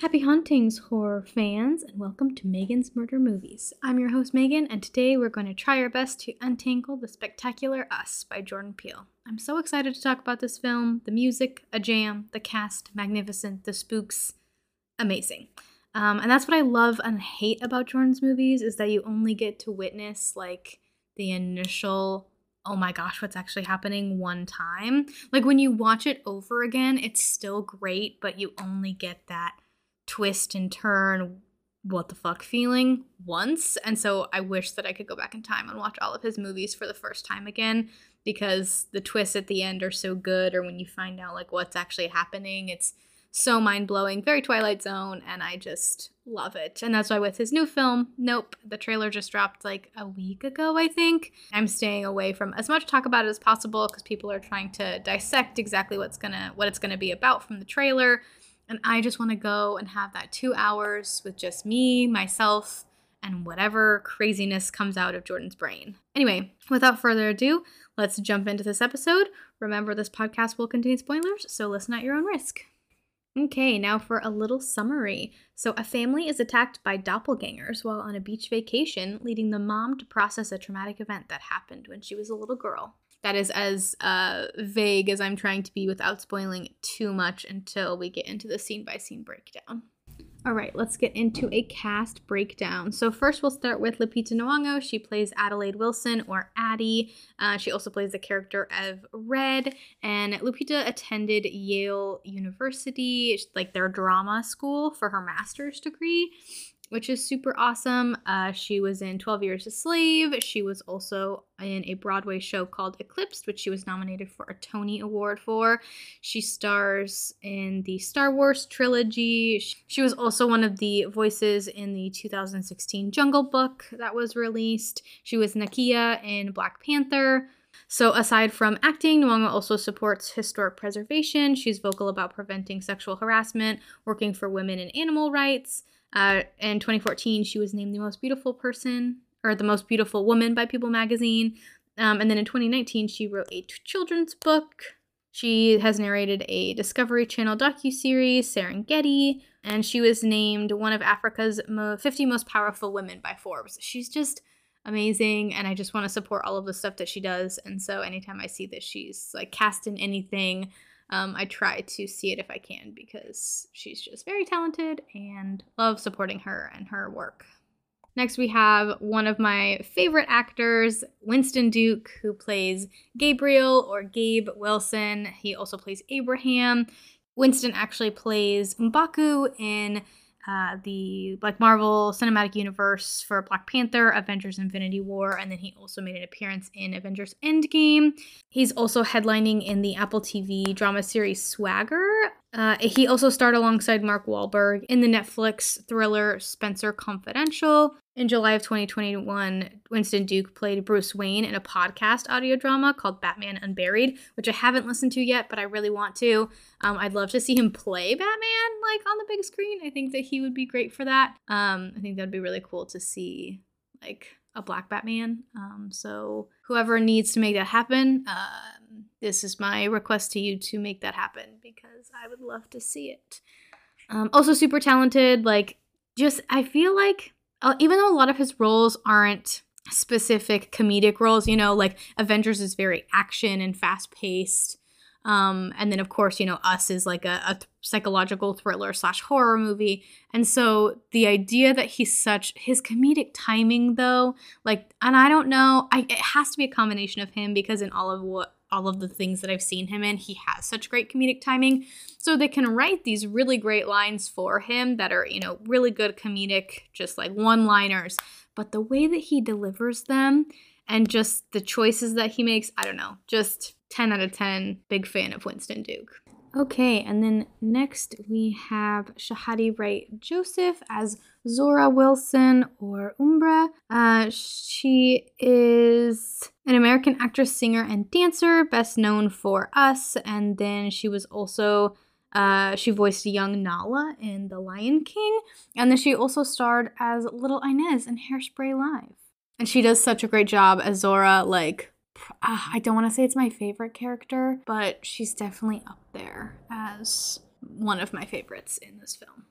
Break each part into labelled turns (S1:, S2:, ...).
S1: Happy hauntings, horror fans, and welcome to Meaghan's Murder Movies. I'm your host, Megan, and today we're going to try our best to untangle The Spectacular Us by Jordan Peele. I'm so excited to talk about this film. The music, a jam, the cast, magnificent, the spooks, amazing. Um, and that's what I love and hate about Jordan's movies is that you only get to witness like the initial oh my gosh, what's actually happening one time. Like when you watch it over again, it's still great, but you only get that twist and turn what the fuck feeling once. And so I wish that I could go back in time and watch all of his movies for the first time again because the twists at the end are so good or when you find out like what's actually happening, it's so mind blowing, very Twilight Zone, and I just love it. And that's why with his new film, Nope, the trailer just dropped like a week ago, I think. I'm staying away from as much talk about it as possible because people are trying to dissect exactly what's gonna what it's gonna be about from the trailer. And I just want to go and have that two hours with just me, myself, and whatever craziness comes out of Jordan's brain. Anyway, without further ado, let's jump into this episode. Remember, this podcast will contain spoilers, so listen at your own risk. Okay, now for a little summary. So, a family is attacked by doppelgangers while on a beach vacation, leading the mom to process a traumatic event that happened when she was a little girl that is as uh, vague as I'm trying to be without spoiling too much until we get into the scene by scene breakdown. All right, let's get into a cast breakdown. So first, we'll start with Lupita Nyong'o. She plays Adelaide Wilson or Addie. Uh, she also plays the character of Red. And Lupita attended Yale University, like their drama school, for her master's degree which is super awesome. Uh, she was in 12 Years a Slave. She was also in a Broadway show called Eclipsed, which she was nominated for a Tony Award for. She stars in the Star Wars trilogy. She was also one of the voices in the 2016 Jungle Book that was released. She was Nakia in Black Panther. So, aside from acting, Nyong'o also supports historic preservation. She's vocal about preventing sexual harassment, working for women and animal rights. Uh, in 2014, she was named the most beautiful person or the most beautiful woman by People magazine. Um, and then in 2019, she wrote a children's book. She has narrated a Discovery Channel docu-series, Serengeti, and she was named one of Africa's 50 most powerful women by Forbes. She's just amazing, and I just want to support all of the stuff that she does. And so anytime I see that she's like cast in anything, um, I try to see it if I can because she's just very talented and love supporting her and her work. Next, we have one of my favorite actors, Winston Duke, who plays Gabriel or Gabe Wilson. He also plays Abraham. Winston actually plays Mbaku in uh, the like Marvel Cinematic Universe for Black Panther, Avengers Infinity War, and then he also made an appearance in Avengers Endgame. He's also headlining in the Apple TV drama series Swagger. Uh, he also starred alongside Mark Wahlberg in the Netflix thriller Spencer Confidential. In July of 2021, Winston Duke played Bruce Wayne in a podcast audio drama called Batman Unburied, which I haven't listened to yet, but I really want to. Um, I'd love to see him play Batman like on the big screen. I think that he would be great for that. Um, I think that'd be really cool to see like a black Batman. Um, so whoever needs to make that happen, uh, this is my request to you to make that happen because I would love to see it. Um, also super talented. Like just I feel like uh, even though a lot of his roles aren't specific comedic roles, you know, like Avengers is very action and fast paced. Um, and then of course, you know, Us is like a, a psychological thriller slash horror movie. And so the idea that he's such his comedic timing though, like, and I don't know, I, it has to be a combination of him because in all of what all of the things that I've seen him in, he has such great comedic timing. So they can write these really great lines for him that are, you know, really good comedic, just like one liners. But the way that he delivers them and just the choices that he makes, I don't know, just 10 out of 10. Big fan of Winston Duke. Okay, and then next we have Shahadi Wright Joseph as Zora Wilson or Umbra. Uh, she is an American actress, singer, and dancer, best known for Us, and then she was also uh, she voiced young Nala in The Lion King, and then she also starred as Little Inez in Hairspray Live. And she does such a great job as Zora, like uh, I don't want to say it's my favorite character, but she's definitely up there as one of my favorites in this film.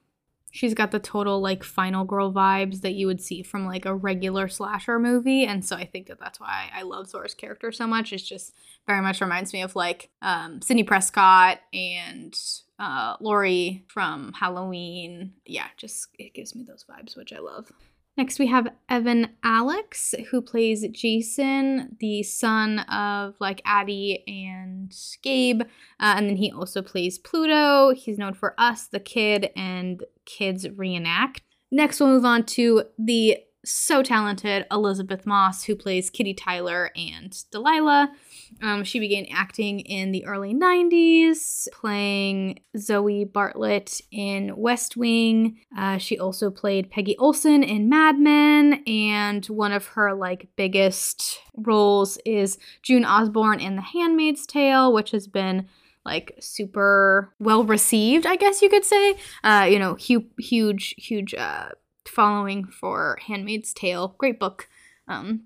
S1: she's got the total like final girl vibes that you would see from like a regular slasher movie and so i think that that's why i love zora's character so much. It's just very much reminds me of like um, sidney prescott and uh, laurie from halloween. Yeah just it gives me those vibes which i love Next, we have Evan Alex, who plays Jason, the son of like Addie and Gabe. Uh, and then he also plays Pluto. He's known for Us, The Kid, and Kids Reenact. Next, we'll move on to the so talented Elisabeth Moss, who plays Kitty Tyler and Delilah. Um, she began acting in the early 90s, playing Zoe Bartlett in West Wing. Uh, she also played Peggy Olson in Mad Men, and one of her like biggest roles is June Osborne in The Handmaid's Tale, which has been like super well received, I guess you could say. Uh, you know, hu- huge, huge uh, following for Handmaid's Tale. Great book. Um,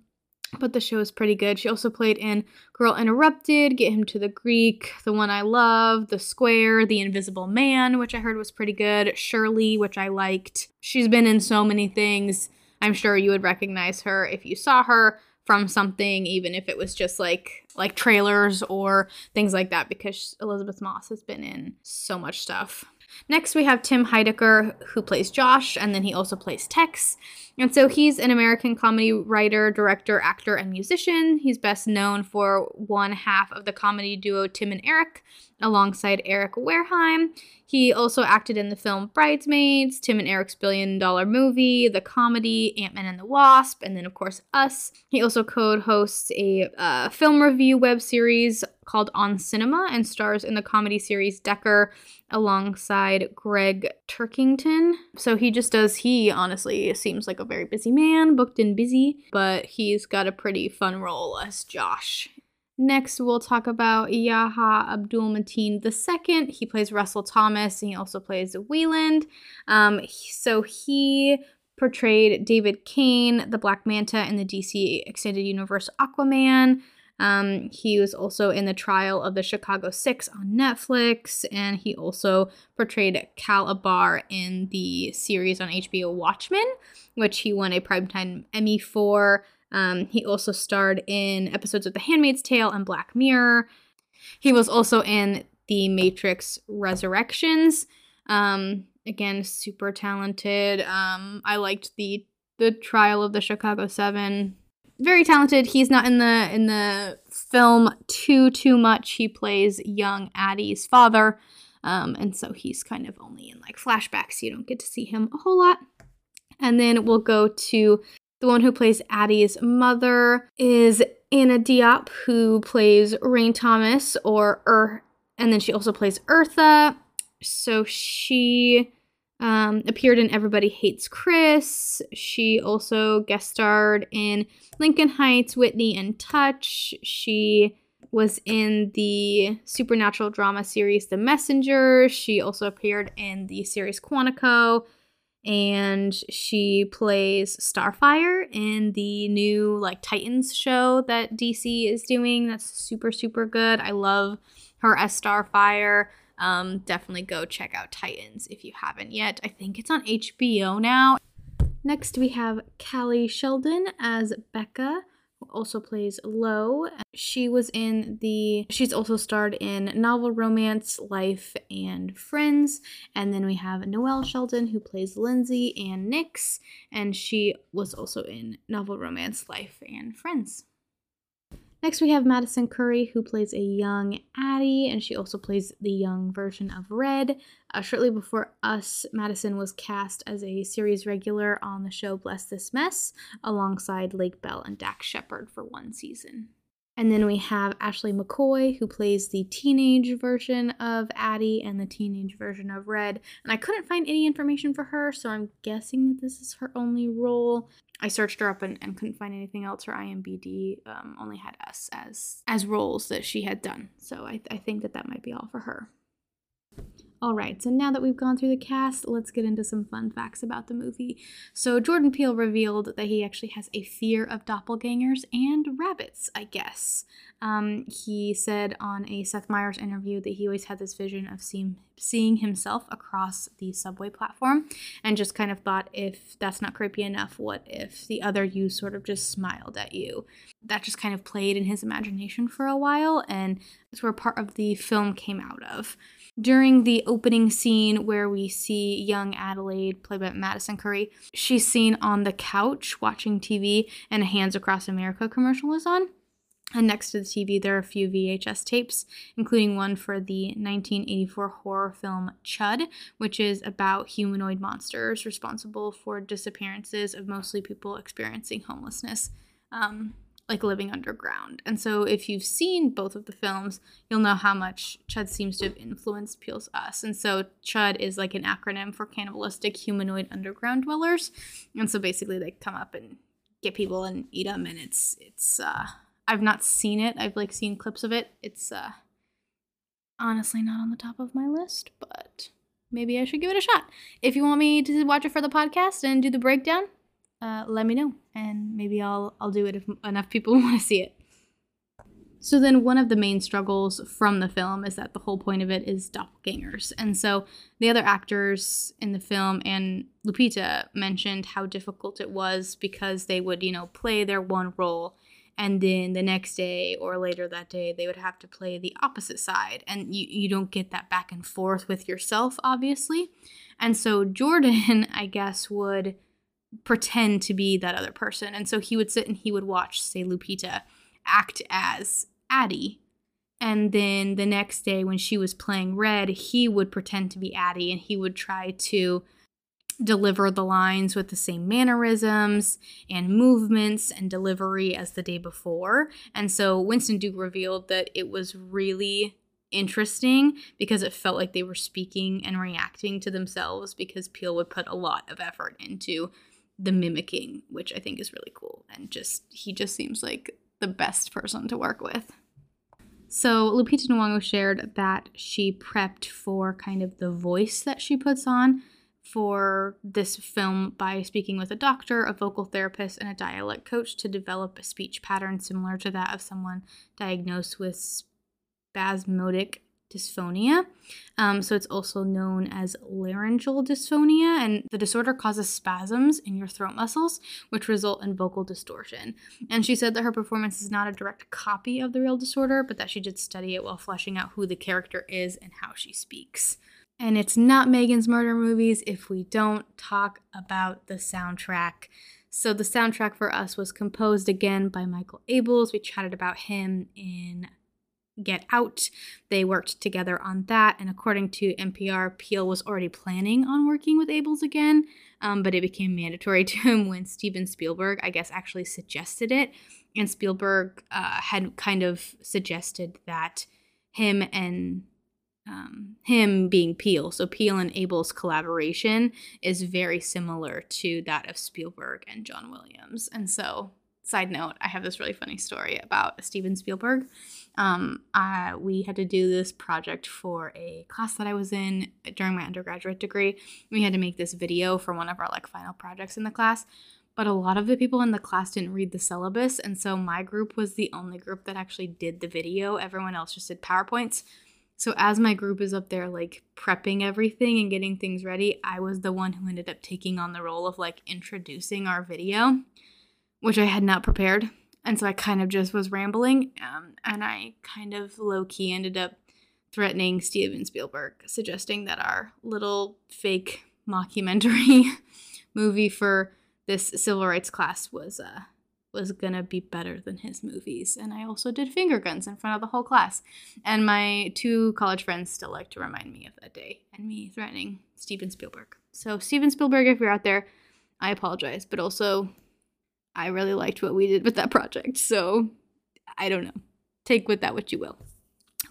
S1: but the show is pretty good. She also played in Girl Interrupted, Get Him to the Greek, The One I Love, The Square, The Invisible Man, which I heard was pretty good, Shirley, which I liked. She's been in so many things. I'm sure you would recognize her if you saw her from something even if it was just like like trailers or things like that because Elisabeth Moss has been in so much stuff. Next, we have Tim Heidecker, who plays Josh, and then he also plays Tex. And so he's an American comedy writer, director, actor, and musician. He's best known for one half of the comedy duo Tim and Eric, alongside Eric Wareheim. He also acted in the film Bridesmaids, Tim and Eric's Billion Dollar Movie, the comedy Ant-Man and the Wasp, and then, of course, Us. He also co hosts a uh, film review web series called On Cinema and stars in the comedy series Decker alongside Gregg Turkington. So he just does, he honestly seems like a very busy man, booked and busy, but he's got a pretty fun role as Josh Next, we'll talk about Yahya Abdul Mateen II. He plays Russell Thomas and he also plays Weyland. Um, so he portrayed David Kane, the Black Manta, in the DC Extended Universe Aquaman. Um, he was also in the trial of the Chicago Six on Netflix, and he also portrayed Cal Abar in the series on HBO Watchmen, which he won a Primetime Emmy for. Um, he also starred in episodes of The Handmaid's Tale and Black Mirror. He was also in The Matrix Resurrections. Um, again, super talented. Um, I liked the the trial of the Chicago Seven. Very talented. He's not in the in the film too too much. He plays young Addie's father, um, and so he's kind of only in like flashbacks. You don't get to see him a whole lot. And then we'll go to the one who plays Addie's mother is Anna Diop, who plays Rayne Thomas, or Ur, and then she also plays Eartha. So she um, appeared in Everybody Hates Chris. She also guest starred in Lincoln Heights, Whitney, and Touch. She was in the supernatural drama series The Messenger. She also appeared in the series Quantico and she plays Starfire in the new like Titans show that DC is doing. That's super super good. I love her as Starfire. Um, definitely go check out Titans if you haven't yet. I think it's on HBO now. Next, we have Callie Sheldon as Becca also plays Lo. She was in the, she's also starred in Novel Romance, Life, and Friends. And then we have Noelle Sheldon, who plays Lindsay and Nix, and she was also in Novel Romance, Life, and Friends. Next, we have Madison Curry, who plays a young Addie, and she also plays the young version of Red. Uh, shortly before Us, Madison was cast as a series regular on the show Bless This Mess, alongside Lake Bell and Dax Shepard for one season. And then we have Ashley McCoy, who plays the teenage version of Addie and the teenage version of Red. And I couldn't find any information for her, so I'm guessing that this is her only role. I searched her up and, and couldn't find anything else. Her IMBD um, only had us as as roles that she had done, so I, I think that that might be all for her. All right, so now that we've gone through the cast, let's get into some fun facts about the movie. So, Jordan Peele revealed that he actually has a fear of doppelgangers and rabbits, I guess. Um, he said on a Seth Meyers interview that he always had this vision of seeing, seeing himself across the subway platform and just kind of thought if that's not creepy enough, what if the other you sort of just smiled at you? That just kind of played in his imagination for a while, and that's where part of the film came out of during the opening scene where we see young Adelaide, played by Madison Curry, she's seen on the couch watching TV and a Hands Across America commercial is on. And next to the TV, there are a few VHS tapes, including one for the 1984 horror film Chud, which is about humanoid monsters responsible for disappearances of mostly people experiencing homelessness. Um, like living underground. And so if you've seen both of the films, you'll know how much Chud seems to have influenced Peele's Us. And so Chud is like an acronym for cannibalistic humanoid underground dwellers. And so basically they come up and get people and eat them and it's it's uh I've not seen it. I've like seen clips of it. It's uh honestly not on the top of my list, but maybe I should give it a shot. If you want me to watch it for the podcast and do the breakdown, uh, let me know, and maybe I'll I'll do it if enough people want to see it. So then one of the main struggles from the film is that the whole point of it is doppelgangers. And so the other actors in the film and Lupita mentioned how difficult it was because they would, you know, play their one role and then the next day or later that day they would have to play the opposite side and you, you don't get that back and forth with yourself obviously and so jordan i guess would pretend to be that other person. And so he would sit and he would watch, say, Lupita act as Addie. And then the next day, when she was playing Red, he would pretend to be Addie and he would try to deliver the lines with the same mannerisms and movements and delivery as the day before. And so Winston Duke revealed that it was really interesting because it felt like they were speaking and reacting to themselves because Peele would put a lot of effort into the mimicking, which I think is really cool. And just, he just seems like the best person to work with. So Lupita Nyong'o shared that she prepped for kind of the voice that she puts on for this film by speaking with a doctor, a vocal therapist, and a dialect coach to develop a speech pattern similar to that of someone diagnosed with spasmodic dysphonia. Um, so it's also known as laryngeal dysphonia, and the disorder causes spasms in your throat muscles, which result in vocal distortion. And she said that her performance is not a direct copy of the real disorder, but that she did study it while fleshing out who the character is and how she speaks. And it's not Meaghan's murder movies if we don't talk about the soundtrack. So the soundtrack for us was composed again by Michael Abels. We chatted about him in Get Out. They worked together on that, and according to NPR, Peele was already planning on working with Abels again, um, but it became mandatory to him when Steven Spielberg, I guess, actually suggested it. And Spielberg uh, had kind of suggested that him and um, him being Peele, so Peele and Abels' collaboration is very similar to that of Spielberg and John Williams. And so, side note, I have this really funny story about Steven Spielberg um, I, we had to do this project for a class that I was in during my undergraduate degree. We had to make this video for one of our like final projects in the class. But a lot of the people in the class didn't read the syllabus, and so my group was the only group that actually did the video. Everyone else just did PowerPoints. So as my group is up there like prepping everything and getting things ready, I was the one who ended up taking on the role of like introducing our video, which I had not prepared. And so I kind of just was rambling, um, and I kind of low key ended up threatening Steven Spielberg, suggesting that our little fake mockumentary movie for this civil rights class was uh, was gonna be better than his movies. And I also did finger guns in front of the whole class. And my two college friends still like to remind me of that day and me threatening Steven Spielberg. So Steven Spielberg, if you're out there, I apologize, but also I really liked what we did with that project. So I don't know. Take with that what you will.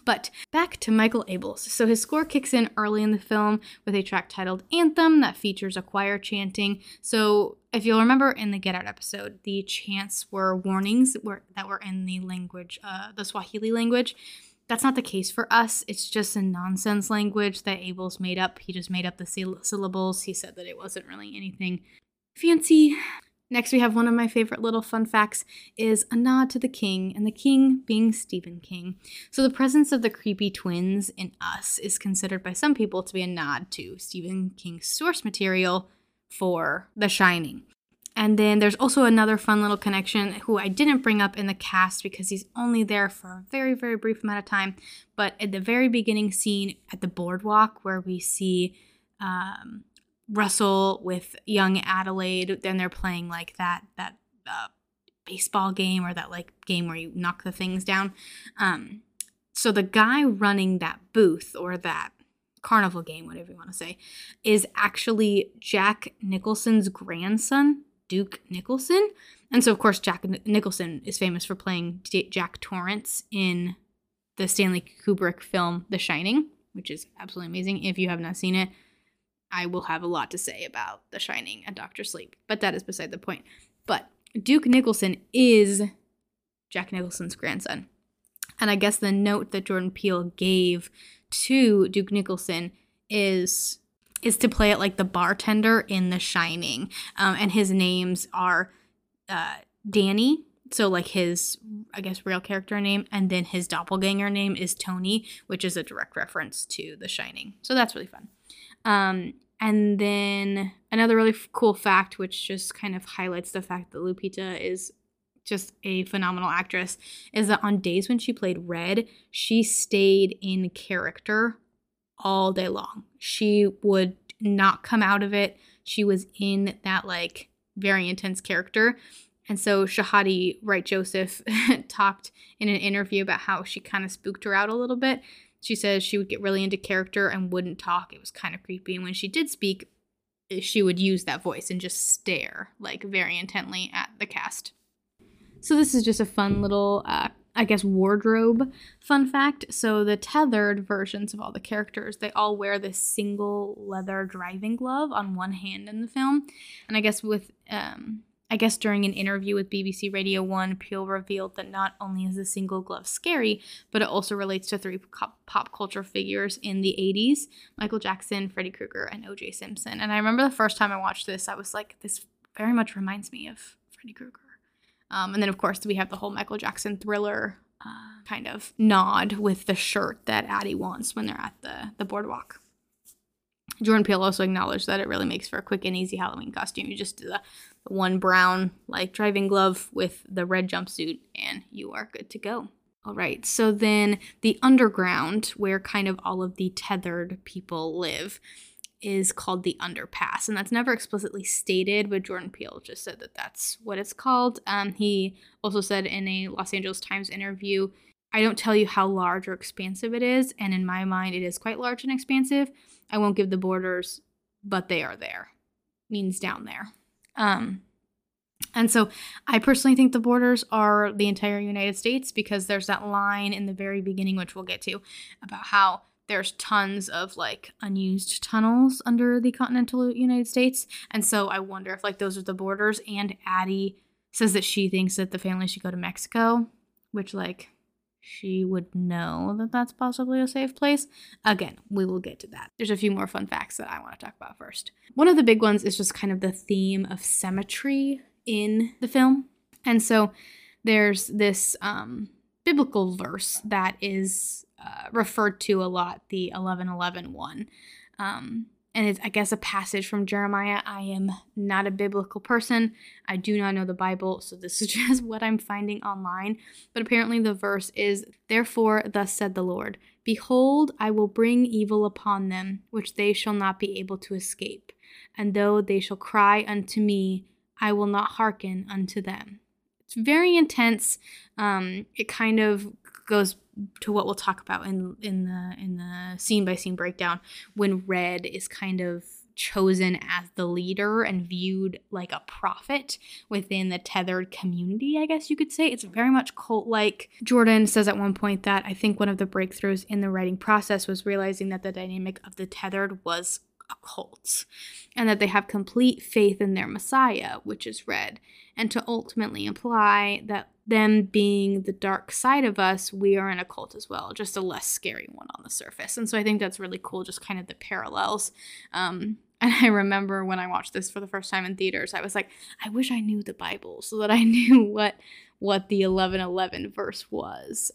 S1: But back to Michael Abels. So his score kicks in early in the film with a track titled Anthem that features a choir chanting. So if you'll remember in the Get Out episode, the chants were warnings that were, that were in the language, uh, the Swahili language. that's not the case for us. It's just a nonsense language that Abel's made up. He just made up the syllables. He said that it wasn't really anything fancy. Next, we have one of my favorite little fun facts is a nod to the king, and the king being Stephen King. So the presence of the creepy twins in Us is considered by some people to be a nod to Stephen King's source material for The Shining. And then there's also another fun little connection who I didn't bring up in the cast because he's only there for a very, very brief amount of time. But at the very beginning scene at the boardwalk, where we see um, Russell with young Adelaide, then they're playing like that that uh, baseball game or that like game where you knock the things down. Um, so the guy running that booth or that carnival game, whatever you want to say, is actually Jack Nicholson's grandson, Duke Nicholson. And so, of course, Jack Nicholson is famous for playing Jack Torrance in the Stanley Kubrick film The Shining, which is absolutely amazing. If you have not seen it, I will have a lot to say about The Shining and Doctor Sleep, but that is beside the point. But Duke Nicholson is Jack Nicholson's grandson. And I guess the note that Jordan Peele gave to Duke Nicholson is is to play it like the bartender in The Shining, um, and his names are uh, Danny. So like his, I guess, real character name, and then his doppelganger name is Tony, which is a direct reference to The Shining. So that's really fun. Um, and then another really f- cool fact, which just kind of highlights the fact that Lupita is just a phenomenal actress, is that on days when she played Red, she stayed in character all day long. She would not come out of it. She was in that like very intense character. And so Shahadi Wright Joseph talked in an interview about how she kind of spooked her out a little bit she says she would get really into character and wouldn't talk. It was kind of creepy. And when she did speak, she would use that voice and just stare like very intently at the cast. So this is just a fun little uh, I guess wardrobe fun fact. So the tethered versions of all the characters, they all wear this single leather driving glove on one hand in the film. And I guess with um I guess during an interview with BBC Radio 1, Peele revealed that not only is the single glove scary, but it also relates to three pop culture figures in the 80s Michael Jackson, Freddy Krueger, and OJ Simpson. And I remember the first time I watched this, I was like, this very much reminds me of Freddy Krueger. Um, and then, of course, we have the whole Michael Jackson thriller uh, kind of nod with the shirt that Addie wants when they're at the, the boardwalk. Jordan Peele also acknowledged that it really makes for a quick and easy Halloween costume. You just do the one brown like driving glove with the red jumpsuit, and you are good to go. All right, so then the underground, where kind of all of the tethered people live, is called the underpass, and that's never explicitly stated, but Jordan Peele just said that that's what it's called. Um, he also said in a Los Angeles Times interview, I don't tell you how large or expansive it is, and in my mind, it is quite large and expansive. I won't give the borders, but they are there. Means down there. Um, and so I personally think the borders are the entire United States because there's that line in the very beginning, which we'll get to, about how there's tons of like unused tunnels under the continental United States. And so I wonder if like those are the borders. And Addie says that she thinks that the family should go to Mexico, which like she would know that that's possibly a safe place. Again, we will get to that. There's a few more fun facts that I want to talk about first. One of the big ones is just kind of the theme of cemetery in the film. And so there's this um, biblical verse that is uh, referred to a lot, the 1111 one. Um, and it's, I guess, a passage from Jeremiah. I am not a biblical person. I do not know the Bible, so this is just what I'm finding online. But apparently, the verse is Therefore, thus said the Lord Behold, I will bring evil upon them, which they shall not be able to escape. And though they shall cry unto me, I will not hearken unto them. It's very intense. Um, it kind of goes to what we'll talk about in in the in the scene by scene breakdown when Red is kind of chosen as the leader and viewed like a prophet within the tethered community, I guess you could say. It's very much cult like. Jordan says at one point that I think one of the breakthroughs in the writing process was realizing that the dynamic of the tethered was a cult and that they have complete faith in their Messiah, which is Red, and to ultimately imply that them being the dark side of us, we are in a cult as well, just a less scary one on the surface. And so I think that's really cool, just kind of the parallels. Um, and I remember when I watched this for the first time in theaters, I was like, I wish I knew the Bible so that I knew what what the 1111 verse was.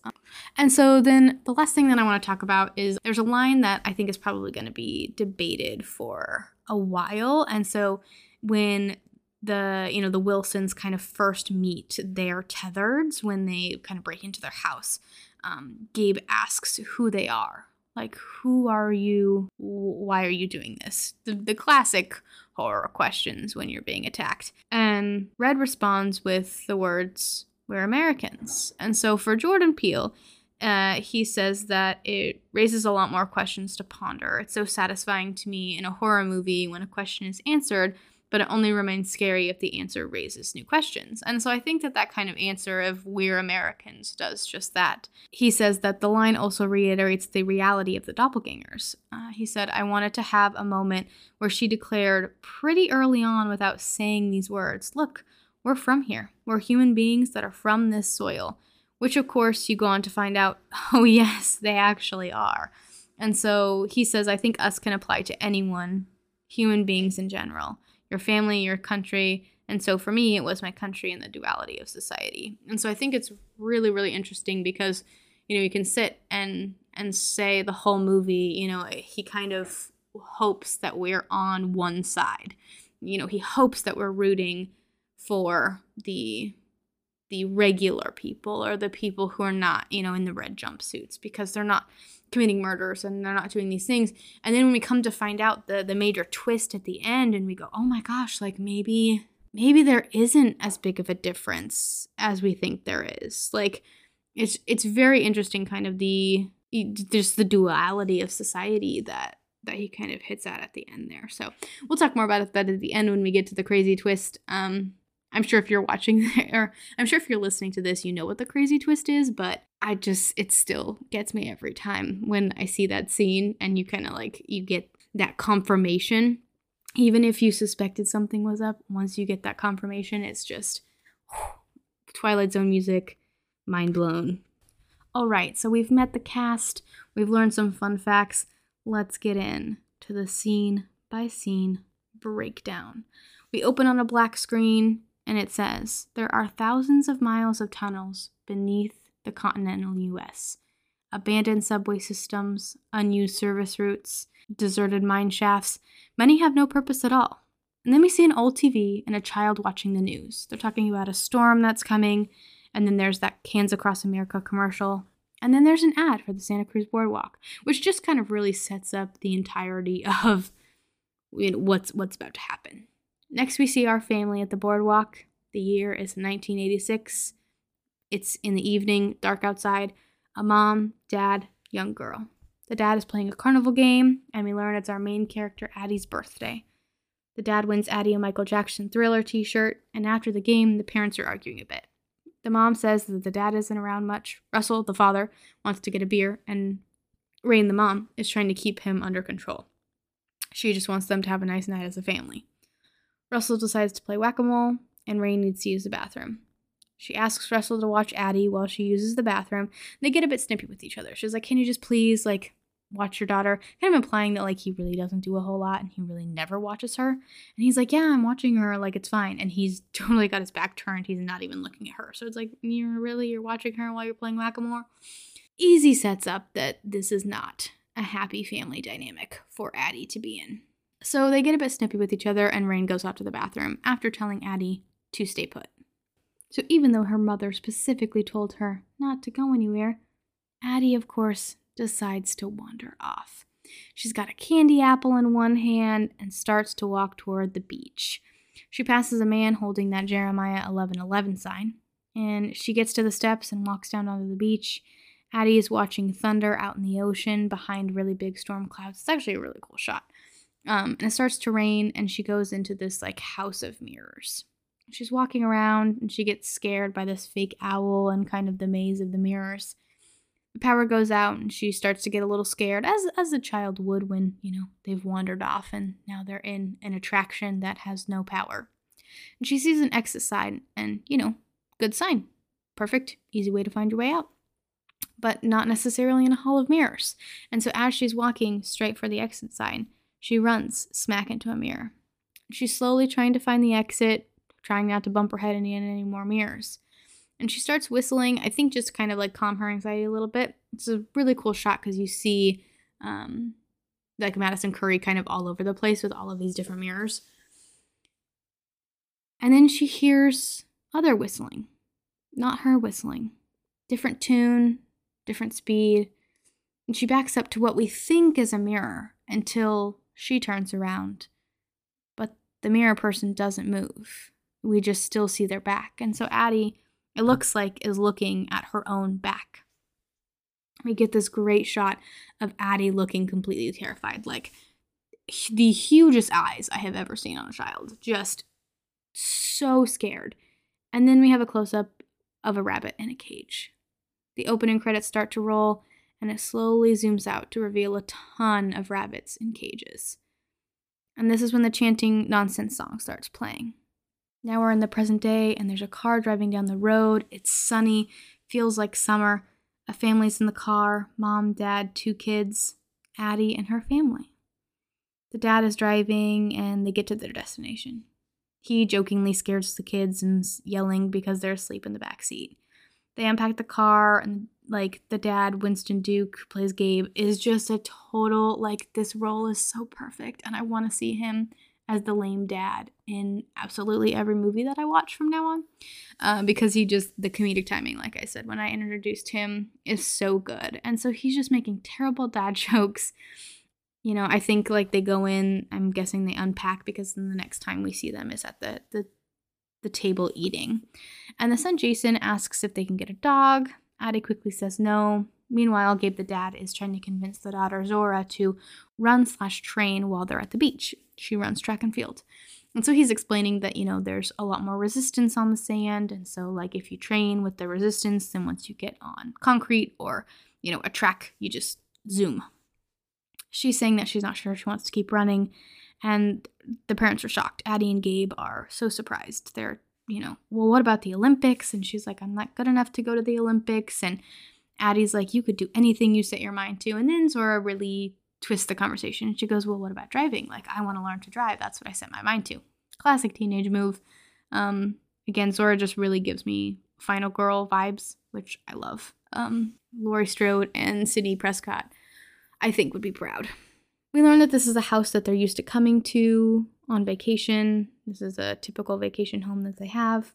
S1: And so then the last thing that I want to talk about is there's a line that I think is probably going to be debated for a while. And so when the you know the Wilsons kind of first meet their tethereds when they kind of break into their house. Um, Gabe asks who they are, like who are you? Why are you doing this? The the classic horror questions when you're being attacked. And Red responds with the words, "We're Americans." And so for Jordan Peele, uh, he says that it raises a lot more questions to ponder. It's so satisfying to me in a horror movie when a question is answered but it only remains scary if the answer raises new questions. And so I think that that kind of answer of we're Americans does just that. He says that the line also reiterates the reality of the doppelgangers. Uh, he said, I wanted to have a moment where she declared pretty early on without saying these words Look, we're from here. We're human beings that are from this soil. Which, of course, you go on to find out, oh, yes, they actually are. And so he says, I think us can apply to anyone, human beings in general your family, your country. And so for me, it was my country and the duality of society. And so I think it's really, really interesting because, you know, you can sit and and say the whole movie, you know, he kind of hopes that we're on one side. You know, he hopes that we're rooting for the the regular people or the people who are not, you know, in the red jumpsuits because they're not committing murders and they're not doing these things. And then when we come to find out the the major twist at the end and we go, "Oh my gosh, like maybe maybe there isn't as big of a difference as we think there is." Like it's it's very interesting kind of the just the duality of society that that he kind of hits at at the end there. So we'll talk more about it that at the end when we get to the crazy twist. Um, I'm sure if you're watching or I'm sure if you're listening to this, you know what the crazy twist is, but I just it still gets me every time when I see that scene and you kind of like you get that confirmation. Even if you suspected something was up, once you get that confirmation, it's just whew, Twilight Zone music, mind blown. All right, so we've met the cast, we've learned some fun facts. Let's get in to the scene by scene breakdown. We open on a black screen and it says there are thousands of miles of tunnels beneath the continental US. Abandoned subway systems, unused service routes, deserted mine shafts, many have no purpose at all. And then we see an old TV and a child watching the news. They're talking about a storm that's coming, and then there's that Hands Across America commercial. And then there's an ad for the Santa Cruz Boardwalk, which just kind of really sets up the entirety of you know, what's what's about to happen. Next, we see our family at the boardwalk. The year is 1986. It's in the evening, dark outside. A mom, dad, young girl. The dad is playing a carnival game, and we learn it's our main character, Addie's birthday. The dad wins Addie a Michael Jackson thriller t shirt, and after the game, the parents are arguing a bit. The mom says that the dad isn't around much. Russell, the father, wants to get a beer, and Rayne, the mom, is trying to keep him under control. She just wants them to have a nice night as a family. Russell decides to play whack a mole, and Rayne needs to use the bathroom. She asks Russell to watch Addie while she uses the bathroom. They get a bit snippy with each other. She's like, Can you just please, like, watch your daughter? Kind of implying that, like, he really doesn't do a whole lot and he really never watches her. And he's like, Yeah, I'm watching her. Like, it's fine. And he's totally got his back turned. He's not even looking at her. So it's like, You're really, you're watching her while you're playing whack a mole? Easy sets up that this is not a happy family dynamic for Addie to be in. So they get a bit snippy with each other, and Rayne goes out to the bathroom after telling Addie to stay put. So even though her mother specifically told her not to go anywhere, Addie, of course, decides to wander off. She's got a candy apple in one hand and starts to walk toward the beach. She passes a man holding that Jeremiah 11:11 sign, and she gets to the steps and walks down onto the beach. Addie is watching thunder out in the ocean behind really big storm clouds. It's actually a really cool shot. Um, and it starts to rain, and she goes into this like house of mirrors. She's walking around and she gets scared by this fake owl and kind of the maze of the mirrors. The power goes out and she starts to get a little scared, as as a child would when, you know, they've wandered off and now they're in an attraction that has no power. And she sees an exit sign and, you know, good sign. perfect, easy way to find your way out. But not necessarily in a hall of mirrors. And so as she's walking straight for the exit sign, she runs smack into a mirror. She's slowly trying to find the exit, trying not to bump her head into any more mirrors. And she starts whistling, I think just kind of like calm her anxiety a little bit. It's a really cool shot because you see um, like Madison Curry kind of all over the place with all of these different mirrors. And then she hears other whistling, not her whistling. Different tune, different speed. And she backs up to what we think is a mirror until she turns around. But the mirror person doesn't move. We just still see their back. And so Addie, it looks like, is looking at her own back. We get this great shot of Addie looking completely terrified, like the hugest eyes I have ever seen on a child. Just so scared. And then we have a close up of a rabbit in a cage. The opening credits start to roll, and it slowly zooms out to reveal a ton of rabbits in cages. And this is when the chanting nonsense song starts playing. Now we're in the present day, and there's a car driving down the road. It's sunny, feels like summer. A family's in the car mom, dad, two kids, Addie, and her family. The dad is driving, and they get to their destination. He jokingly scares the kids and yelling because they're asleep in the back seat. They unpack the car, and like the dad, Winston Duke, plays Gabe, is just a total like this role is so perfect, and I want to see him as the lame dad in absolutely every movie that I watch from now on, uh, because he just the comedic timing, like I said when I introduced him, is so good, and so he's just making terrible dad jokes you know, I think like they go in, I'm guessing they unpack because then the next time we see them is at the the the table eating. And the son Jason asks if they can get a dog. Addie quickly says no. Meanwhile, Gabe the dad is trying to convince the daughter Zora to run slash train while they're at the beach. She runs track and field. And so he's explaining that, you know, there's a lot more resistance on the sand. And so, like, if you train with the resistance, then once you get on concrete or, you know, a track, you just zoom She's saying that she's not sure she wants to keep running, and the parents are shocked. Addie and Gabe are so surprised. They're, you know, well, what about the Olympics? And she's like, I'm not good enough to go to the Olympics. And Addie's like, you could do anything you set your mind to. And then Zora really twists the conversation. And she goes, well, what about driving? Like, I want to learn to drive. That's what I set my mind to. Classic teenage move. Um, again, Zora just really gives me Final Girl vibes, which I love. Um, Laurie Strode and Sidney Prescott I think would be proud. We learn that this is a house that they're used to coming to on vacation. This is a typical vacation home that they have.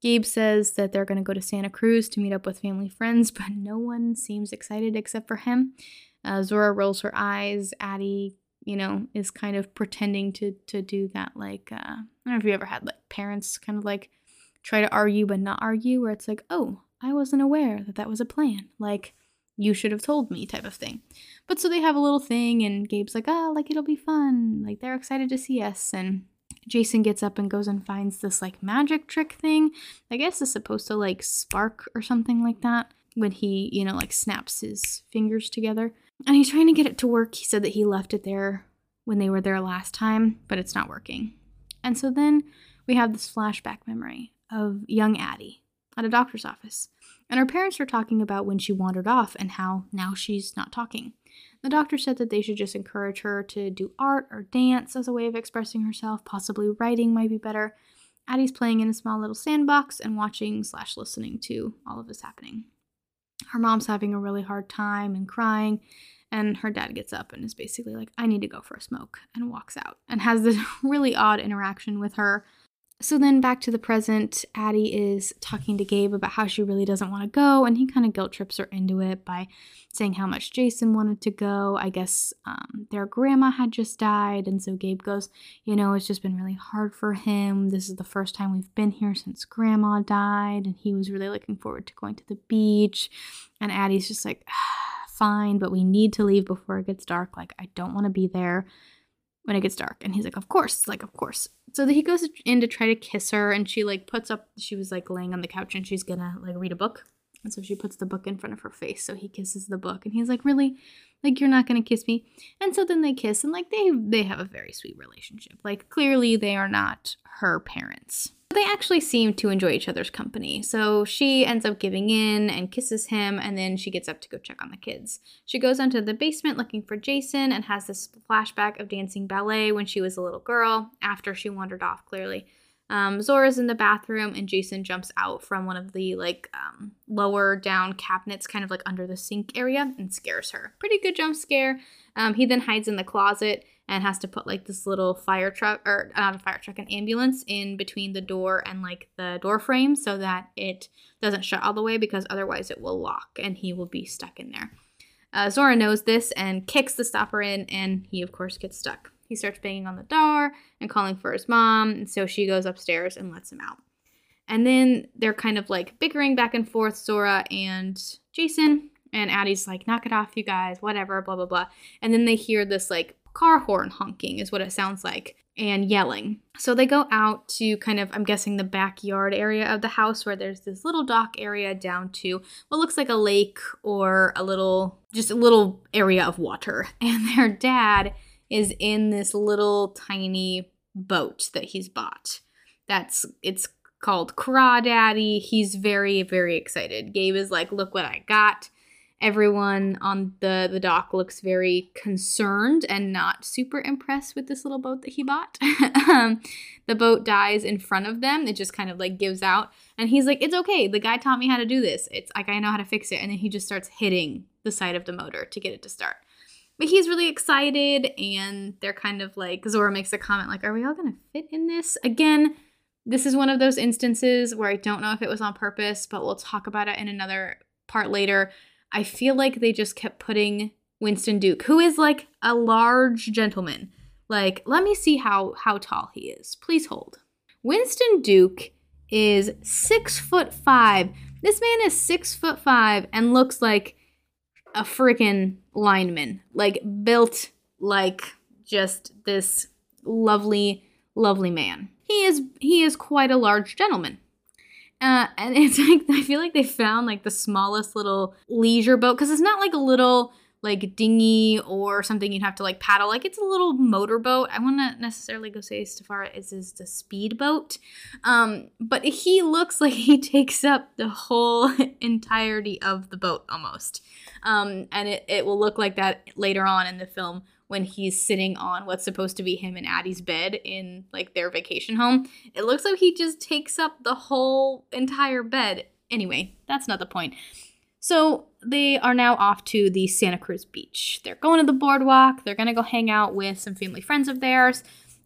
S1: Gabe says that they're going to go to Santa Cruz to meet up with family friends, but no one seems excited except for him. Uh, Zora rolls her eyes. Addie, you know, is kind of pretending to to do that. Like, uh, I don't know if you ever had like parents kind of like try to argue but not argue, where it's like, oh, I wasn't aware that that was a plan. Like, you should have told me type of thing. But so they have a little thing, and Gabe's like, oh, like it'll be fun. Like they're excited to see us. And Jason gets up and goes and finds this like magic trick thing. I guess is supposed to like spark or something like that when he, you know, like snaps his fingers together. And he's trying to get it to work. He said that he left it there when they were there last time, but it's not working. And so then we have this flashback memory of young Addie at a doctor's office. And her parents are talking about when she wandered off and how now she's not talking. The doctor said that they should just encourage her to do art or dance as a way of expressing herself, possibly writing might be better. Addie's playing in a small little sandbox and watching slash listening to all of this happening. Her mom's having a really hard time and crying, and her dad gets up and is basically like, I need to go for a smoke, and walks out and has this really odd interaction with her so then back to the present, Addie is talking to Gabe about how she really doesn't want to go, and he kind of guilt trips her into it by saying how much Jason wanted to go. I guess um, their grandma had just died, and so Gabe goes, You know, it's just been really hard for him. This is the first time we've been here since grandma died, and he was really looking forward to going to the beach. And Addie's just like, ah, Fine, but we need to leave before it gets dark. Like, I don't want to be there when it gets dark. And he's like, Of course, like, of course. So he goes in to try to kiss her, and she like puts up, she was like laying on the couch and she's gonna like read a book. And so she puts the book in front of her face. So he kisses the book, and he's like, Really? Like, you're not gonna kiss me? And so then they kiss, and like, they they have a very sweet relationship. Like, clearly, they are not her parents. They actually seem to enjoy each other's company. So she ends up giving in and kisses him, and then she gets up to go check on the kids. She goes down to the basement looking for Jason and has this flashback of dancing ballet when she was a little girl after she wandered off, clearly. Um, Zora's in the bathroom, and Jason jumps out from one of the like um, lower down cabinets, kind of like under the sink area, and scares her. Pretty good jump scare. Um, he then hides in the closet and has to put like this little fire truck or not a fire truck, an ambulance in between the door and like the door frame so that it doesn't shut all the way because otherwise it will lock and he will be stuck in there. Uh, Zora knows this and kicks the stopper in, and he, of course, gets stuck. He starts banging on the door and calling for his mom, and so she goes upstairs and lets him out. And then they're kind of like bickering back and forth, Zora and Jason. And Addie's like, knock it off, you guys, whatever, blah, blah, blah. And then they hear this like car horn honking, is what it sounds like, and yelling. So they go out to kind of, I'm guessing, the backyard area of the house where there's this little dock area down to what looks like a lake or a little, just a little area of water. And their dad is in this little tiny boat that he's bought. That's it's called Crawdaddy. He's very very excited. Gabe is like, "Look what I got." Everyone on the the dock looks very concerned and not super impressed with this little boat that he bought. um, the boat dies in front of them. It just kind of like gives out, and he's like, "It's okay. The guy taught me how to do this. It's like I know how to fix it." And then he just starts hitting the side of the motor to get it to start. But he's really excited, and they're kind of like, Zora makes a comment like, Are we all gonna fit in this? Again, this is one of those instances where I don't know if it was on purpose, but we'll talk about it in another part later. I feel like they just kept putting Winston Duke, who is like a large gentleman. Like, let me see how how tall he is. Please hold. Winston Duke is six foot five. This man is six foot five and looks like a freaking lineman, like built like just this lovely, lovely man. He is he is quite a large gentleman. Uh, and it's like I feel like they found like the smallest little leisure boat because it's not like a little like dinghy or something you'd have to like paddle. Like it's a little motorboat. I wouldn't necessarily go say as far as is the speedboat. Um, but he looks like he takes up the whole entirety of the boat almost. Um, and it, it will look like that later on in the film when he's sitting on what's supposed to be him and Addie's bed in like their vacation home. It looks like he just takes up the whole entire bed. Anyway, that's not the point. So they are now off to the Santa Cruz beach. They're going to the boardwalk. They're going to go hang out with some family friends of theirs.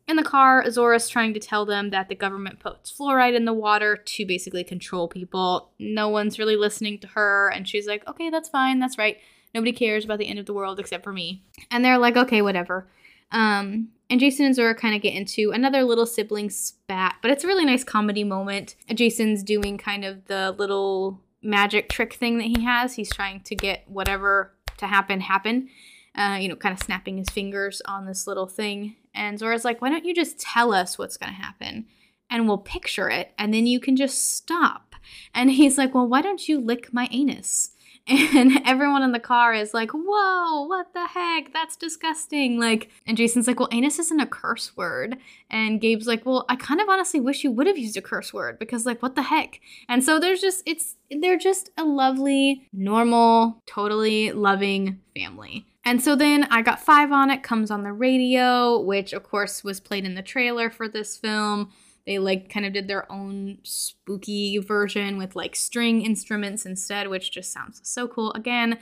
S1: In the car, Zora's trying to tell them that the government puts fluoride in the water to basically control people. No one's really listening to her, and she's like, okay, that's fine, that's right. Nobody cares about the end of the world except for me. And they're like, okay, whatever. Um, and Jason and Zora kind of get into another little sibling spat, but it's a really nice comedy moment. Jason's doing kind of the little magic trick thing that he has. He's trying to get whatever to happen happen. Uh, you know, kind of snapping his fingers on this little thing. And Zora's like, why don't you just tell us what's going to happen? And we'll picture it, and then you can just stop. And he's like, well, why don't you lick my anus? And everyone in the car is like, whoa, what the heck? That's disgusting. Like, and Jason's like, well, anus isn't a curse word. And Gabe's like, well, I kind of honestly wish you would have used a curse word because, like, what the heck? And so there's just, it's, they're just a lovely, normal, totally loving family. And so then I Got Five on It comes on the radio, which of course was played in the trailer for this film. They like kind of did their own spooky version with like string instruments instead, which just sounds so cool. Again,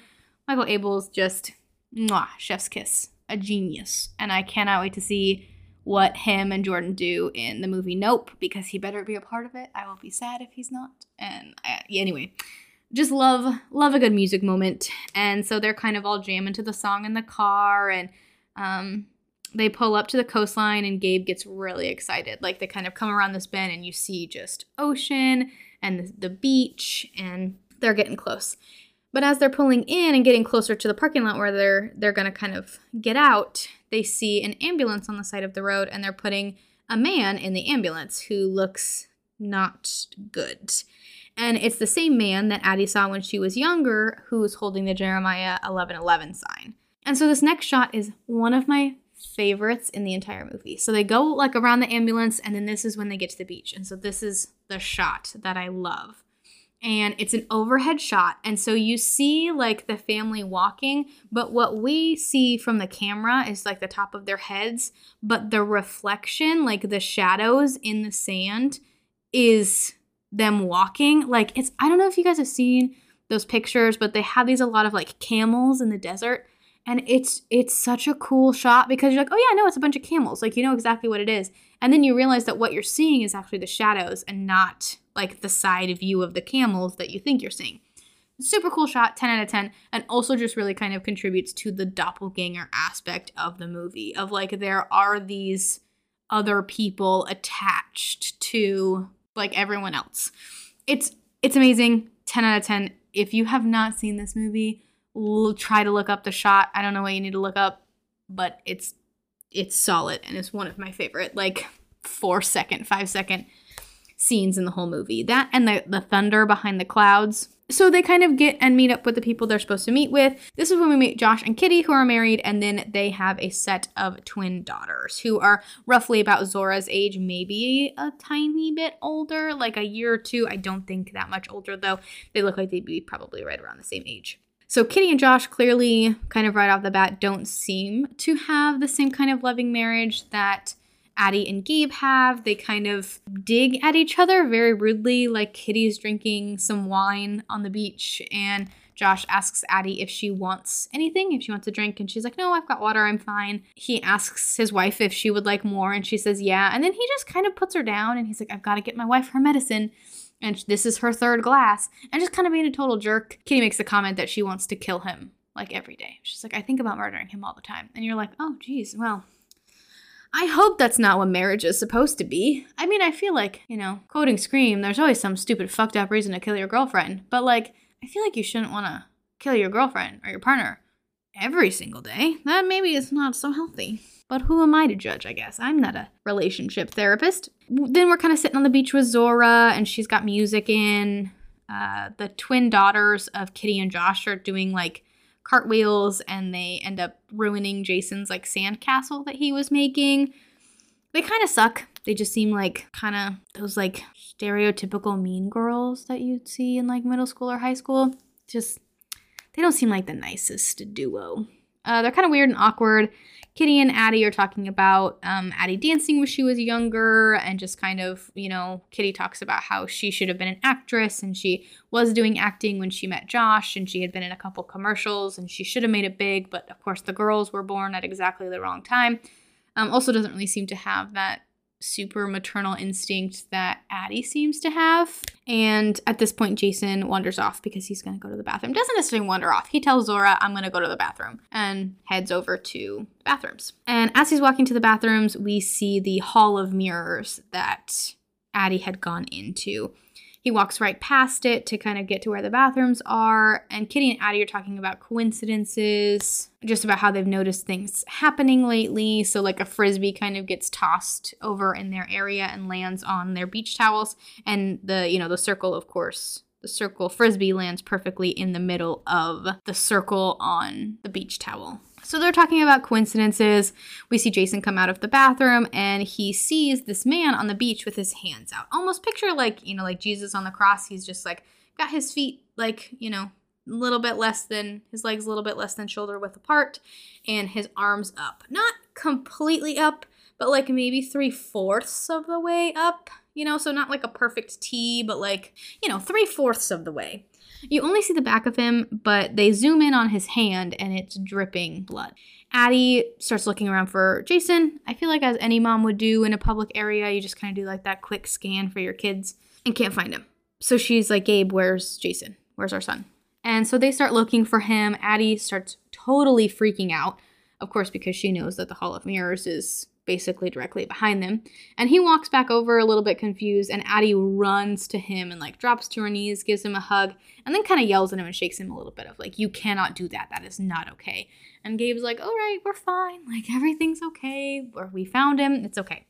S1: Michael Abels just mwah, chef's kiss, a genius. And I cannot wait to see what him and Jordan do in the movie Nope because he better be a part of it. I will be sad if he's not. And I, yeah, anyway, just love love a good music moment. And so they're kind of all jamming to the song in the car and um they pull up to the coastline and Gabe gets really excited. Like they kind of come around this bend and you see just ocean and the, beach and they're getting close. But as they're pulling in and getting closer to the parking lot where they're they're going to kind of get out, they see an ambulance on the side of the road and they're putting a man in the ambulance who looks not good. And it's the same man that Addie saw when she was younger who's holding the Jeremiah 1111 sign. And so this next shot is one of my favorites in the entire movie. So they go like around the ambulance, and then this is when they get to the beach. And so this is the shot that I love. And it's an overhead shot. And so you see like the family walking, but what we see from the camera is like the top of their heads, but the reflection, like the shadows in the sand, is them walking. Like it's, I don't know if you guys have seen those pictures, but they have these a lot of like camels in the desert and it's it's such a cool shot because you're like oh yeah no it's a bunch of camels. Like you know exactly what it is. And then you realize that what you're seeing is actually the shadows and not like the side view of the camels that you think you're seeing. Super cool shot 10 out of 10 and also just really kind of contributes to the doppelganger aspect of the movie of like there are these other people attached to like everyone else. It's it's amazing 10 out of 10 if you have not seen this movie try to look up the shot. I don't know what you need to look up, but it's it's solid and it's one of my favorite like four second, five second scenes in the whole movie. That and the the thunder behind the clouds. So they kind of get and meet up with the people they're supposed to meet with. This is when we meet Josh and Kitty, who are married, and then they have a set of twin daughters who are roughly about Zora's age, maybe a tiny bit older, like a year or two. I don't think that much older though. They look like they'd be probably right around the same age. So Kitty and Josh clearly, kind of right off the bat, don't seem to have the same kind of loving marriage that Addie and Gabe have. They kind of dig at each other very rudely, like Kitty's drinking some wine on the beach, and Josh asks Addie if she wants anything, if she wants a drink, and she's like, No, I've got water, I'm fine. He asks his wife if she would like more, and she says, Yeah. And then he just kind of puts her down, and he's like, I've got to get my wife her medicine and this is her third glass, and just kind of being a total jerk. Kitty makes the comment that she wants to kill him like every day. She's like, I think about murdering him all the time. And you're like, oh, geez, well, I hope that's not what marriage is supposed to be. I mean, I feel like, you know, quoting Scream, there's always some stupid fucked up reason to kill your girlfriend. But like, I feel like you shouldn't want to kill your girlfriend or your partner every single day. That maybe is not so healthy. But who am I to judge, I guess? I'm not a relationship therapist. Then we're kind of sitting on the beach with Zora, and she's got music in. Uh, the twin daughters of Kitty and Josh are doing like cartwheels, and they end up ruining Jason's like sandcastle that he was making. They kind of suck. They just seem like kind of those like stereotypical mean girls that you'd see in like middle school or high school. Just, they don't seem like the nicest duo. Uh, they're kind of weird and awkward. Kitty and Addie are talking about um, Addie dancing when she was younger, and just kind of, you know, Kitty talks about how she should have been an actress and she was doing acting when she met Josh, and she had been in a couple commercials and she should have made it big, but of course the girls were born at exactly the wrong time. Um, also, doesn't really seem to have that super maternal instinct that Addie seems to have. And at this point, Jason wanders off because he's going to go to the bathroom. Doesn't necessarily wander off. He tells Zora, I'm going to go to the bathroom and heads over to bathrooms. And as he's walking to the bathrooms, we see the hall of mirrors that Addie had gone into. He walks right past it to kind of get to where the bathrooms are. And Kitty and Addie are talking about coincidences, just about how they've noticed things happening lately. So, like a frisbee kind of gets tossed over in their area and lands on their beach towels. And the, you know, the circle, of course, the circle frisbee lands perfectly in the middle of the circle on the beach towel. So they're talking about coincidences. We see Jason come out of the bathroom and he sees this man on the beach with his hands out. Almost picture like, you know, like Jesus on the cross. He's just like got his feet like, you know, a little bit less than his legs a little bit less than shoulder width apart and his arms up. Not completely up, but like maybe three fourths of the way up, you know, so not like a perfect T, but like, you know, three fourths of the way. You only see the back of him, but they zoom in on his hand and it's dripping blood. Addie starts looking around for Jason. I feel like, as any mom would do in a public area, you just kind of do like that quick scan for your kids and can't find him. So she's like, Gabe, where's Jason? Where's our son? And so they start looking for him. Addie starts totally freaking out, of course, because she knows that the Hall of Mirrors is basically directly behind them. And he walks back over a little bit confused, and Addie runs to him and like drops to her knees, gives him a hug, and then kind of yells at him and shakes him a little bit of like, You cannot do that. That is not okay. And Gabe's like, All right, we're fine. Like, everything's okay. Or we found him. It's okay.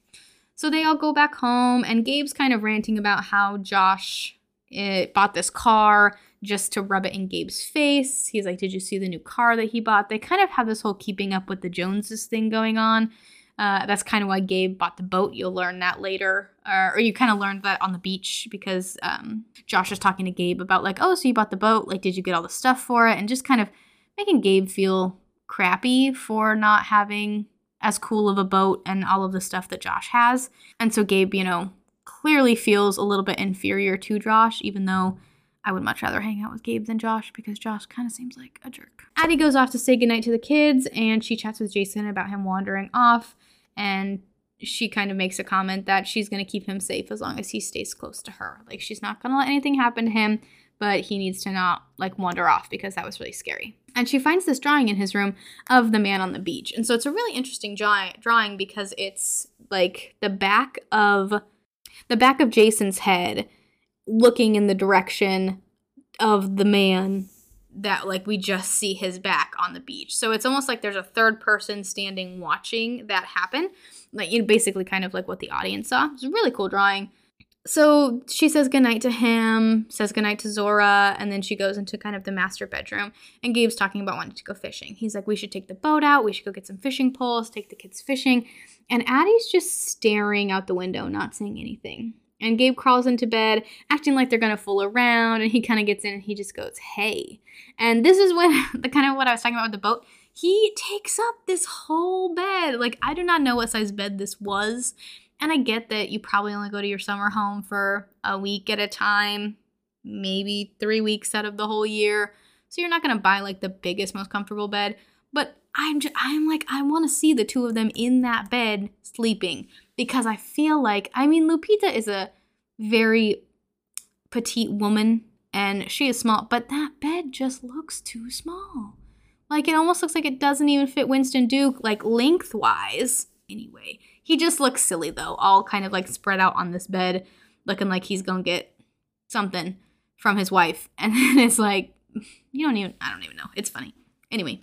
S1: So they all go back home, and Gabe's kind of ranting about how Josh it, eh, bought this car just to rub it in Gabe's face. He's like, Did you see the new car that he bought? They kind of have this whole keeping up with the Joneses thing going on. Uh, that's kind of why Gabe bought the boat. You'll learn that later. or you kind of learned that on the beach because um, Josh is talking to Gabe about, like, oh, so you bought the boat. Like, did you get all the stuff for it? And just kind of making Gabe feel crappy for not having as cool of a boat and all of the stuff that Josh has. And so Gabe, you know, clearly feels a little bit inferior to Josh, even though I would much rather hang out with Gabe than Josh because Josh kind of seems like a jerk. Addie goes off to say goodnight to the kids and she chats with Jason about him wandering off and she kind of makes a comment that she's going to keep him safe as long as he stays close to her. Like she's not going to let anything happen to him, but he needs to not like wander off because that was really scary. And she finds this drawing in his room of the man on the beach. And so it's a really interesting draw- drawing because it's like the back of the back of Jason's head looking in the direction of the man that like we just see his back on the beach. So it's almost like there's a third person standing watching that happen. Like you know, basically kind of like what the audience saw. It's a really cool drawing. So she says goodnight to him, says goodnight to Zora, and then she goes into kind of the master bedroom. And Gabe's talking about wanting to go fishing. He's like, We should take the boat out, we should go get some fishing poles, take the kids fishing. And Addie's just staring out the window, not saying anything. And Gabe crawls into bed, acting like they're gonna fool around, and he kind of gets in and he just goes, Hey. And this is when the kind of what I was talking about with the boat. He takes up this whole bed. Like, I do not know what size bed this was. And I get that you probably only go to your summer home for a week at a time, maybe three weeks out of the whole year. So you're not gonna buy like the biggest, most comfortable bed. But I'm just, I'm like, I wanna see the two of them in that bed sleeping because I feel like, I mean, Lupita is a very petite woman and she is small, but that bed just looks too small. Like it almost looks like it doesn't even fit Winston Duke, like lengthwise. Anyway, he just looks silly though, all kind of like spread out on this bed, looking like he's gonna get something from his wife. And then it's like, you don't even, I don't even know. It's funny. Anyway,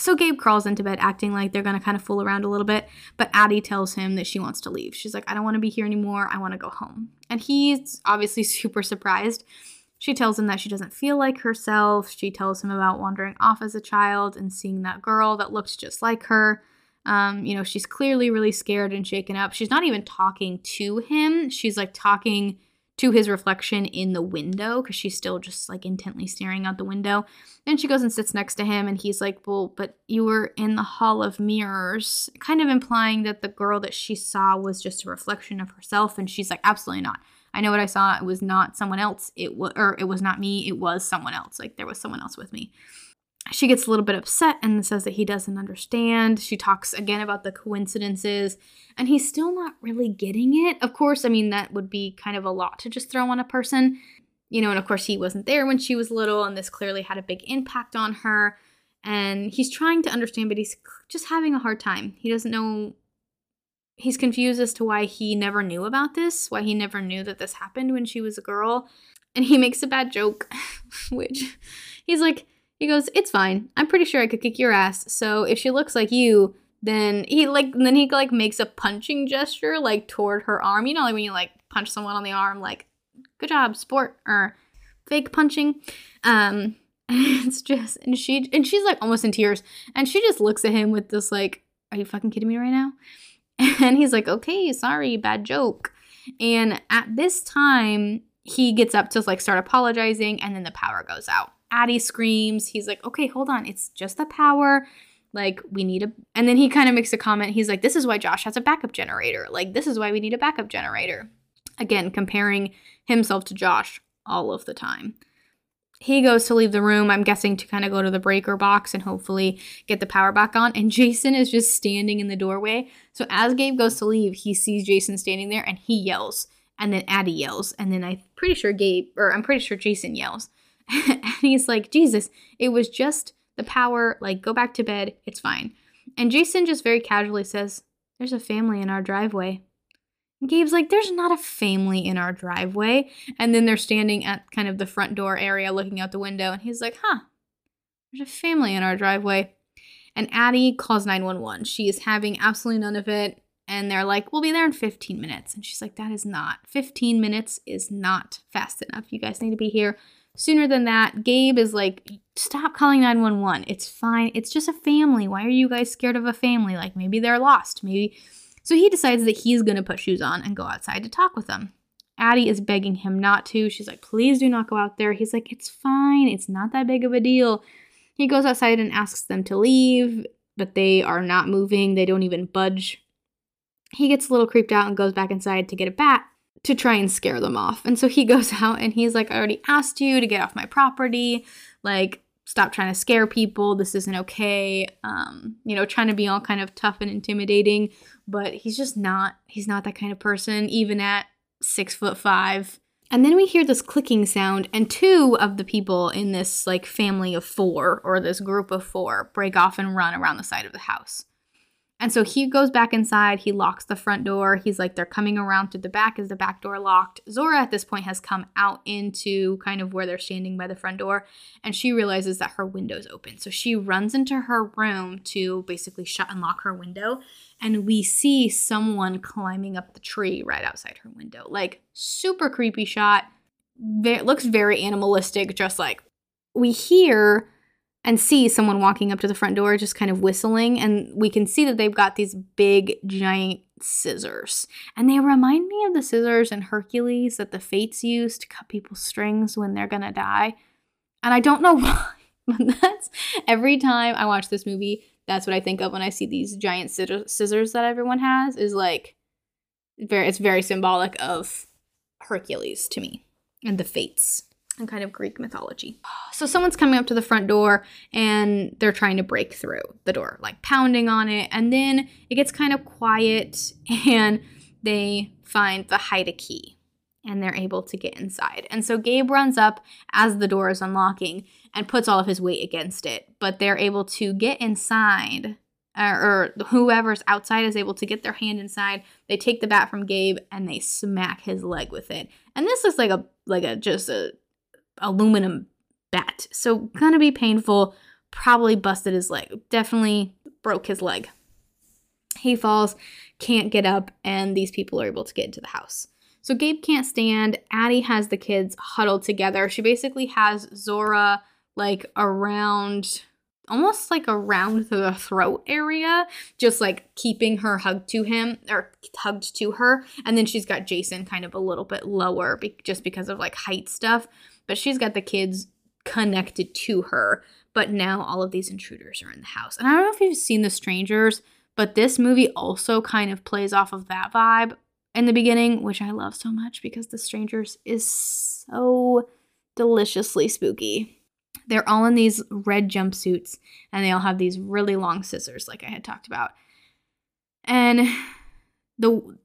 S1: so Gabe crawls into bed acting like they're going to kind of fool around a little bit, but Addie tells him that she wants to leave. She's like, I don't want to be here anymore. I want to go home. And he's obviously super surprised. She tells him that she doesn't feel like herself. She tells him about wandering off as a child and seeing that girl that looks just like her. Um, you know, she's clearly really scared and shaken up. She's not even talking to him. She's like talking to his reflection in the window because she's still just like intently staring out the window. Then she goes and sits next to him, and he's like, Well, but you were in the Hall of Mirrors, kind of implying that the girl that she saw was just a reflection of herself. And she's like, Absolutely not. I know what I saw. It was not someone else. It was, or it was not me. It was someone else. Like there was someone else with me she gets a little bit upset and says that he doesn't understand. She talks again about the coincidences, and he's still not really getting it. Of course, I mean, that would be kind of a lot to just throw on a person, you know, and of course, he wasn't there when she was little, and this clearly had a big impact on her. And he's trying to understand, but he's just having a hard time. He doesn't know. He's confused as to why he never knew about this, why he never knew that this happened when she was a girl. And he makes a bad joke, which he's like, he goes, "It's fine. I'm pretty sure I could kick your ass. So if she looks like you, then he like then he like makes a punching gesture like toward her arm. You know, like when you like punch someone on the arm, like good job, sport or fake punching. Um, it's just and she and she's like almost in tears, and she just looks at him with this like, "Are you fucking kidding me right now?" And he's like, "Okay, sorry, bad joke." And at this time, he gets up to like start apologizing, and then the power goes out. Addie screams. He's like, okay, hold on. It's just the power. Like, we need a. And then he kind of makes a comment. He's like, this is why Josh has a backup generator. Like, this is why we need a backup generator. Again, comparing himself to Josh all of the time. He goes to leave the room, I'm guessing to kind of go to the breaker box and hopefully get the power back on. And Jason is just standing in the doorway. So as Gabe goes to leave, he sees Jason standing there and he yells. And then Addie yells. And then I'm pretty sure Gabe, or I'm pretty sure Jason yells. and he's like, Jesus, it was just the power. Like, go back to bed. It's fine. And Jason just very casually says, There's a family in our driveway. And Gabe's like, There's not a family in our driveway. And then they're standing at kind of the front door area looking out the window. And he's like, Huh, there's a family in our driveway. And Addie calls 911. She is having absolutely none of it. And they're like, We'll be there in 15 minutes. And she's like, That is not. 15 minutes is not fast enough. You guys need to be here sooner than that, Gabe is like, stop calling 911. It's fine. It's just a family. Why are you guys scared of a family? Like maybe they're lost. Maybe. So he decides that he's going to put shoes on and go outside to talk with them. Addie is begging him not to. She's like, please do not go out there. He's like, it's fine. It's not that big of a deal. He goes outside and asks them to leave, but they are not moving. They don't even budge. He gets a little creeped out and goes back inside to get a bat to try and scare them off. And so he goes out and he's like, I already asked you to get off my property. Like, stop trying to scare people. This isn't okay. Um, you know, trying to be all kind of tough and intimidating, but he's just not, he's not that kind of person, even at six foot five. And then we hear this clicking sound, and two of the people in this like family of four or this group of four break off and run around the side of the house. And so he goes back inside, he locks the front door. He's like, they're coming around to the back. Is the back door locked? Zora at this point has come out into kind of where they're standing by the front door, and she realizes that her window's open. So she runs into her room to basically shut and lock her window. And we see someone climbing up the tree right outside her window. Like, super creepy shot. It looks very animalistic, just like we hear and see someone walking up to the front door just kind of whistling and we can see that they've got these big giant scissors. And they remind me of the scissors in hercules that the fates use to cut people's strings when they're gonna die. And i don't know why but that's every time i watch this movie that's what i think of when i see these giant scissors that everyone has is like very it's very symbolic of hercules to me and the fates and kind of Greek mythology. So someone's coming up to the front door and they're trying to break through the door, like pounding on it. And then it gets kind of quiet and they find the hide a key and they're able to get inside. And so Gabe runs up as the door is unlocking and puts all of his weight against it, but they're able to get inside. Uh, or whoever's outside is able to get their hand inside. They take the bat from Gabe and they smack his leg with it. And this is like a like a just a aluminum bat. So gonna be painful. Probably busted his leg. Definitely broke his leg. He falls, can't get up, and these people are able to get into the house. So Gabe can't stand. Addie has the kids huddled together. She basically has Zora like around almost like around the throat area, just like keeping her hugged to him or hugged to her. And then she's got Jason kind of a little bit lower be- just because of like height stuff but she's got the kids connected to her. But now all of these intruders are in the house. And I don't know if you've seen The Strangers, but this movie also kind of plays off of that vibe in the beginning, which I love so much because The Strangers is so deliciously spooky. They're all in these red jumpsuits and they all have these really long scissors like I had talked about. And the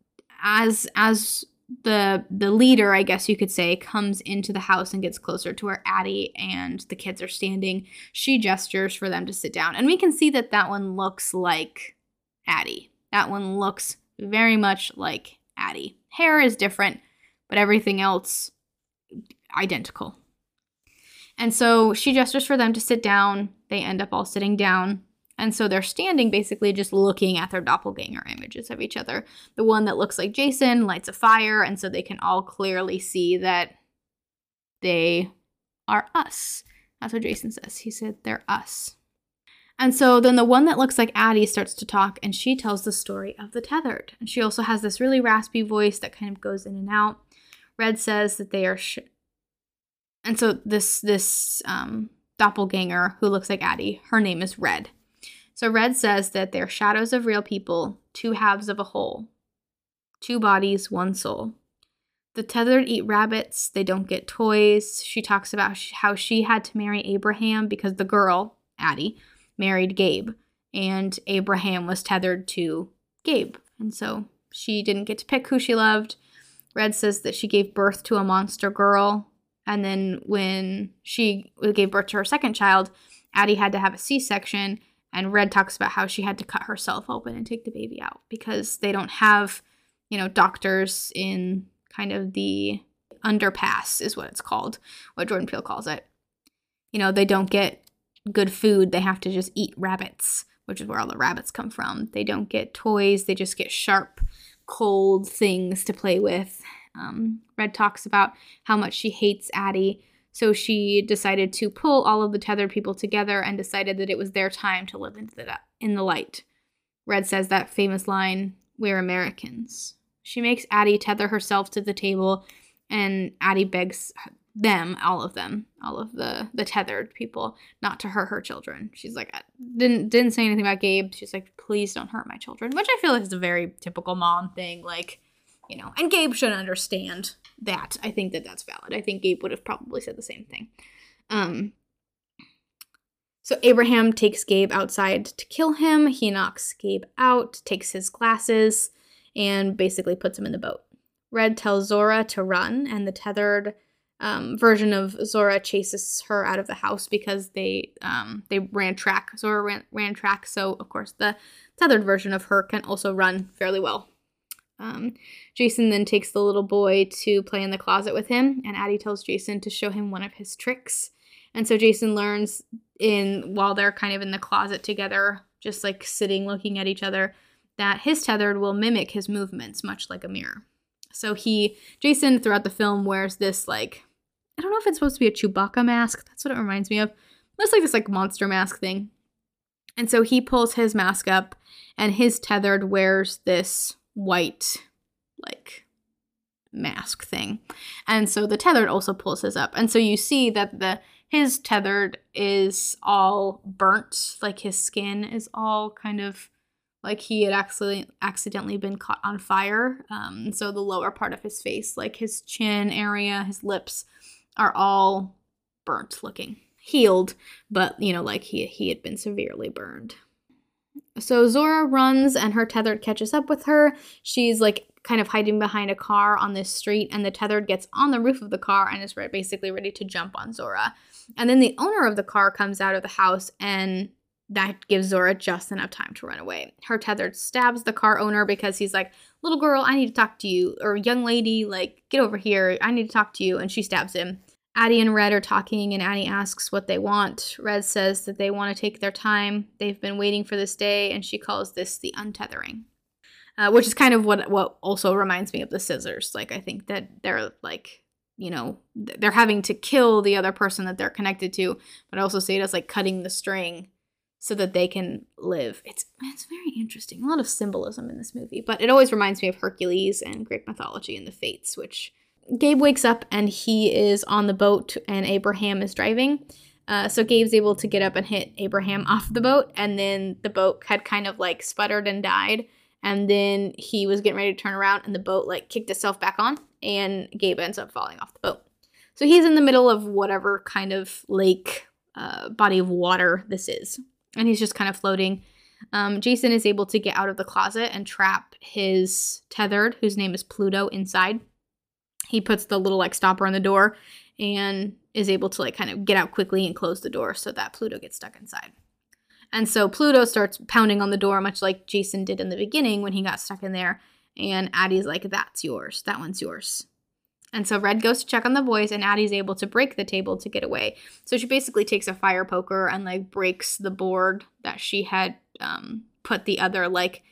S1: as as the the leader, I guess you could say, comes into the house and gets closer to where Addie and the kids are standing. She gestures for them to sit down, and we can see that that one looks like Addie. That one looks very much like Addie. Hair is different, but everything else identical. And so she gestures for them to sit down. They end up all sitting down. And so they're standing basically just looking at their doppelganger images of each other. The one that looks like Jason lights a fire, and so they can all clearly see that they are us. That's what Jason says. He said they're us. And so then the one that looks like Addie starts to talk, and she tells the story of the tethered. And she also has this really raspy voice that kind of goes in and out. Red says that they are. Sh- and so this this um, doppelganger who looks like Addie, her name is Red. So Red says that they're shadows of real people, two halves of a whole, two bodies, one soul. The tethered eat rabbits, they don't get toys. She talks about how she had to marry Abraham because the girl, Addie, married Gabe, and Abraham was tethered to Gabe. And so she didn't get to pick who she loved. Red says that she gave birth to a monster girl. And then when she gave birth to her second child, Addie had to have a C section and Red talks about how she had to cut herself open and take the baby out because they don't have, you know, doctors in kind of the underpass, is what it's called, what Jordan Peele calls it. You know, they don't get good food. They have to just eat rabbits, which is where all the rabbits come from. They don't get toys. They just get sharp, cold things to play with. Um, Red talks about how much she hates Addie So she decided to pull all of the tethered people together and decided that it was their time to live into the, in the light. Red says that famous line, We're Americans. She makes Addie tether herself to the table, and Addie begs them, all of them, all of the the tethered people, not to hurt her children. She's like, didn't didn't say anything about Gabe. She's like, please don't hurt my children, which I feel like is a very typical mom thing. Like, you know, and Gabe should understand that. I think that that's valid. I think Gabe would have probably said the same thing. Um. So Abraham takes Gabe outside to kill him. He knocks Gabe out, takes his glasses, and basically puts him in the boat. Red tells Zora to run, and the tethered um, version of Zora chases her out of the house because they um, they ran track. Zora ran, ran track, so of course the tethered version of her can also run fairly well. Um, Jason then takes the little boy to play in the closet with him, and Addie tells Jason to show him one of his tricks. And so Jason learns in while they're kind of in the closet together, just like sitting looking at each other, that his tethered will mimic his movements, much like a mirror. So he, Jason, throughout the film wears this like, I don't know if it's supposed to be a Chewbacca mask. That's what it reminds me of. Looks like this like monster mask thing. And so he pulls his mask up, and his tethered wears this white, like, mask thing. And so the tethered also pulls his up. And so you see that the his tethered is all burnt, like his skin is all kind of like he had actually accidentally been caught on fire. Um, so the lower part of his face, like his chin area, his lips, are all burnt looking. Healed, but you know, like he he had been severely burned. So Zora runs and her tethered catches up with her. She's like kind of hiding behind a car on this street, and the tethered gets on the roof of the car and is basically ready to jump on Zora. And then the owner of the car comes out of the house and that gives Zora just enough time to run away. Her tethered stabs the car owner because he's like, Little girl, I need to talk to you. Or young lady, like, get over here. I need to talk to you. And she stabs him. Addie and Red are talking, and Addie asks what they want. Red says that they want to take their time. They've been waiting for this day, and she calls this the untethering. Uh, which is kind of what what also reminds me of the scissors. Like I think that they're like you know they're having to kill the other person that they're connected to, but I also see it as like cutting the string so that they can live. It's it's very interesting. A lot of symbolism in this movie, but it always reminds me of Hercules and Greek mythology and the Fates, which Gabe wakes up and he is on the boat and Abraham is driving. Uh, so Gabe's able to get up and hit Abraham off the boat, and then the boat had kind of like sputtered and died. And then he was getting ready to turn around, and the boat like kicked itself back on, and Gabe ends up falling off the boat. So he's in the middle of whatever kind of lake, uh, body of water this is and he's just kind of floating. Um, Jason is able to get out of the closet and trap his tethered, whose name is Pluto, inside. He puts the little like stopper on the door and is able to like kind of get out quickly and close the door so that Pluto gets stuck inside. And so Pluto starts pounding on the door, much like Jason did in the beginning when he got stuck in there. And Addie's like, That's yours. That one's yours. And so Red goes to check on the boys, and Addie's able to break the table to get away. So she basically takes a fire poker and like breaks the board that she had um, put the other like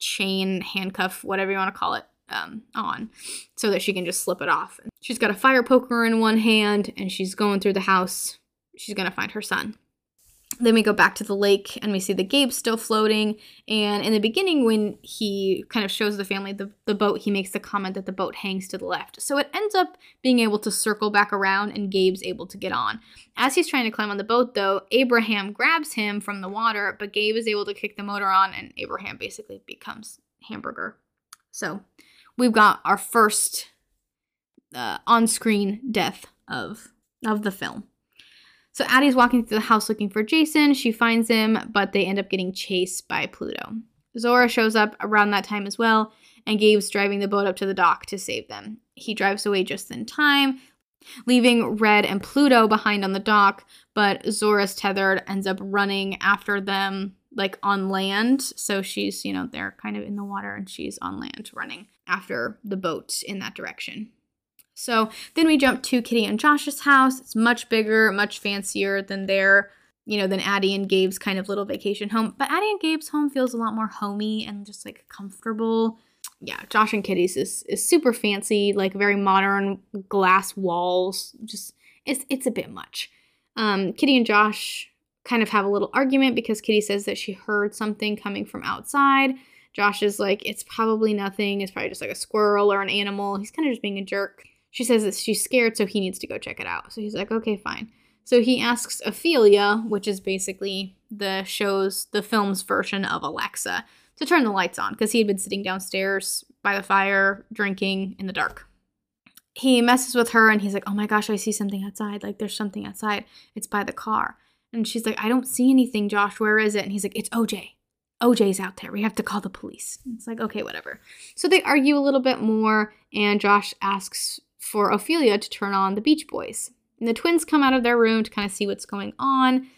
S1: chain, handcuff, whatever you want to call it, um, on, so that she can just slip it off. She's got a fire poker in one hand, and she's going through the house. She's gonna find her son. Then we go back to the lake and we see the Gabe still floating. And in the beginning, when he kind of shows the family the, the boat, he makes the comment that the boat hangs to the left. So it ends up being able to circle back around and Gabe's able to get on. As he's trying to climb on the boat, though, Abraham grabs him from the water, but Gabe is able to kick the motor on and Abraham basically becomes hamburger. So we've got our first uh, on screen death of, of the film. So Addie's walking through the house looking for Jason. She finds him, but they end up getting chased by Pluto. Zora shows up around that time as well, and Gabe's driving the boat up to the dock to save them. He drives away just in time, leaving Red and Pluto behind on the dock, but Zora's tethered ends up running after them like on land. So she's, you know, they're kind of in the water and she's on land running after the boat in that direction. So then we jump to Kitty and Josh's house. It's much bigger, much fancier than their, you know, than Addie and Gabe's kind of little vacation home. But Addie and Gabe's home feels a lot more homey and just like comfortable. Yeah, Josh and Kitty's is, is super fancy, like very modern glass walls. Just it's it's a bit much. Um, Kitty and Josh kind of have a little argument because Kitty says that she heard something coming from outside. Josh is like, it's probably nothing. It's probably just like a squirrel or an animal. He's kind of just being a jerk. She says that she's scared, so he needs to go check it out. So he's like, okay, fine. So he asks Ophelia, which is basically the show's, the film's version of Alexa, to turn the lights on because he had been sitting downstairs by the fire drinking in the dark. He messes with her and he's like, oh my gosh, I see something outside. Like, there's something outside. It's by the car. And she's like, I don't see anything, Josh. Where is it? And he's like, It's OJ. OJ's out there. We have to call the police. It's like, okay, whatever. So they argue a little bit more, and Josh asks for Ophelia to turn on the Beach Boys. And the twins come out of their room to kind of see what's going on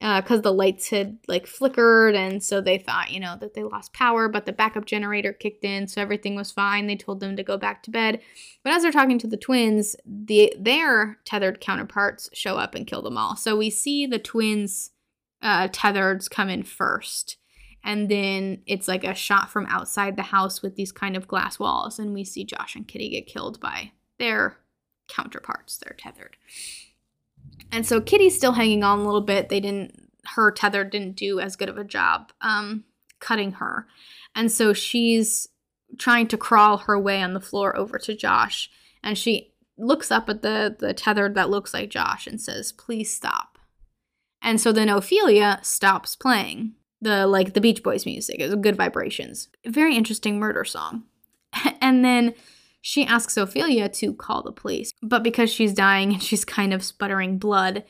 S1: because uh, the lights had like flickered and so they thought you know that they lost power but the backup generator kicked in so everything was fine. They told them to go back to bed. But as they're talking to the twins the their tethered counterparts show up and kill them all. So we see the twins uh, tethereds come in first and then it's like a shot from outside the house with these kind of glass walls and we see josh and kitty get killed by their counterparts they're tethered and so Kitty's still hanging on a little bit. They didn't, her tether didn't do as good of a job um, cutting her. And so she's trying to crawl her way on the floor over to Josh. And she looks up at the, the tether that looks like Josh and says, please stop. And so then Ophelia stops playing the like the Beach Boys music. Was good vibrations. Very interesting murder song. and then she asks Ophelia to call the police, but because she's dying and she's kind of sputtering blood,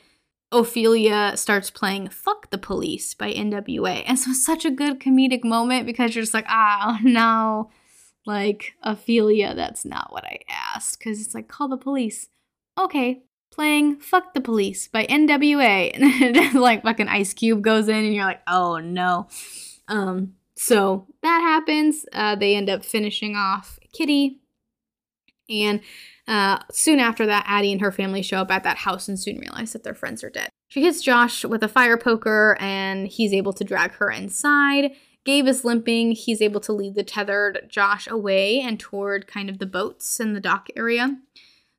S1: Ophelia starts playing Fuck the Police by NWA. And so it's such a good comedic moment because you're just like, ah, oh, no. Like, Ophelia, that's not what I asked. Because it's like, call the police. Okay, playing Fuck the Police by NWA. And then like fucking Ice Cube goes in and you're like, oh no. Um, so that happens. Uh, they end up finishing off Kitty and uh, soon after that, Addie and her family show up at that house and soon realize that their friends are dead. She hits Josh with a fire poker and he's able to drag her inside. Gabe is limping. He's able to lead the tethered Josh away and toward kind of the boats in the dock area.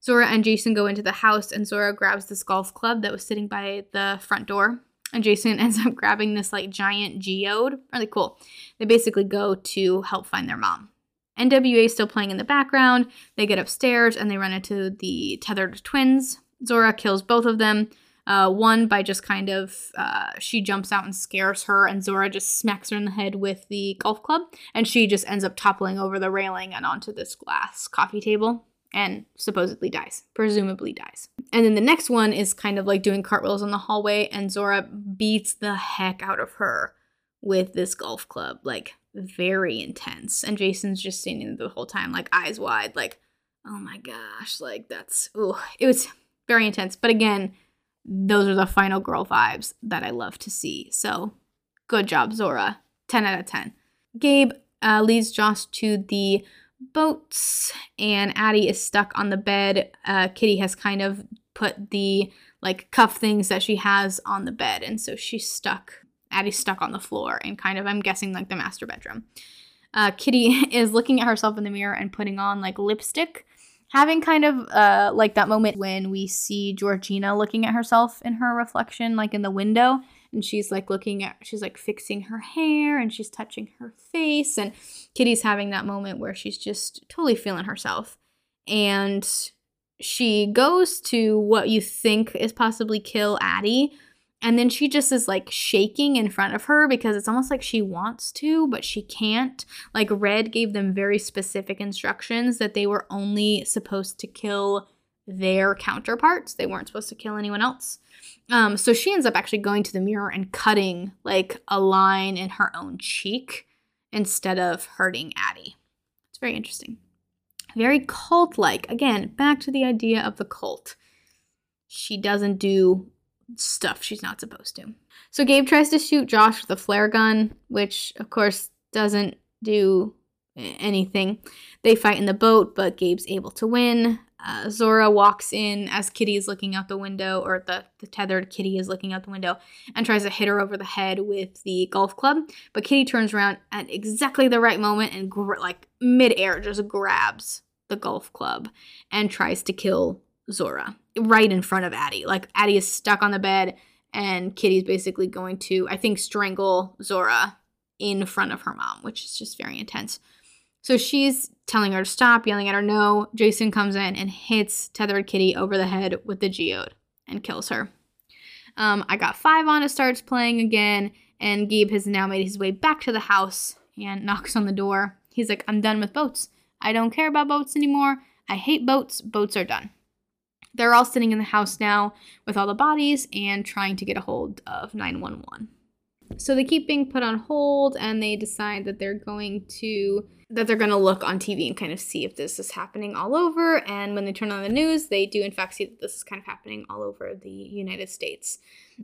S1: Zora and Jason go into the house and Zora grabs this golf club that was sitting by the front door. And Jason ends up grabbing this like giant geode. Really cool. They basically go to help find their mom. NWA is still playing in the background. They get upstairs and they run into the tethered twins. Zora kills both of them. Uh, one by just kind of uh, she jumps out and scares her, and Zora just smacks her in the head with the golf club, and she just ends up toppling over the railing and onto this glass coffee table and supposedly dies, presumably dies. And then the next one is kind of like doing cartwheels in the hallway, and Zora beats the heck out of her with this golf club. Like, very intense. And Jason's just standing the whole time, like eyes wide, like, oh my gosh, like that's, oh, it was very intense. But again, those are the final girl vibes that I love to see. So good job, Zora. 10 out of 10. Gabe uh, leads Josh to the boats, and Addie is stuck on the bed. Uh, Kitty has kind of put the like cuff things that she has on the bed, and so she's stuck Addie's stuck on the floor and kind of, I'm guessing, like the master bedroom. Uh, Kitty is looking at herself in the mirror and putting on like lipstick, having kind of uh, like that moment when we see Georgina looking at herself in her reflection, like in the window. And she's like looking at, she's like fixing her hair and she's touching her face. And Kitty's having that moment where she's just totally feeling herself. And she goes to what you think is possibly kill Addie, and then she just is like shaking in front of her because it's almost like she wants to, but she can't. Like, Red gave them very specific instructions that they were only supposed to kill their counterparts. They weren't supposed to kill anyone else. Um, so she ends up actually going to the mirror and cutting like a line in her own cheek instead of hurting Addie. It's very interesting. Very cult like. Again, back to the idea of the cult. She doesn't do stuff she's not supposed to. So Gabe tries to shoot Josh with a flare gun, which of course doesn't do anything. They fight in the boat, but Gabe's able to win. Uh, Zora walks in as Kitty is looking out the window, or the, the tethered Kitty is looking out the window, and tries to hit her over the head with the golf club. But Kitty turns around at exactly the right moment and, gr- like, midair, just grabs the golf club and tries to kill Zora right in front of Addie. Like Addie is stuck on the bed and Kitty's basically going to, I think, strangle Zora in front of her mom, which is just very intense. So she's telling her to stop, yelling at her no. Jason comes in and hits tethered Kitty over the head with the geode and kills her. Um, I got five on. It starts playing again, and Gabe has now made his way back to the house and knocks on the door. He's like, I'm done with boats. I don't care about boats anymore. I hate boats. Boats are done. They're all sitting in the house now with all the bodies and trying to get a hold of 911. So they keep being put on hold and they decide that they're going to that they're going to look on TV and kind of see if this is happening all over and when they turn on the news they do in fact see that this is kind of happening all over the United States.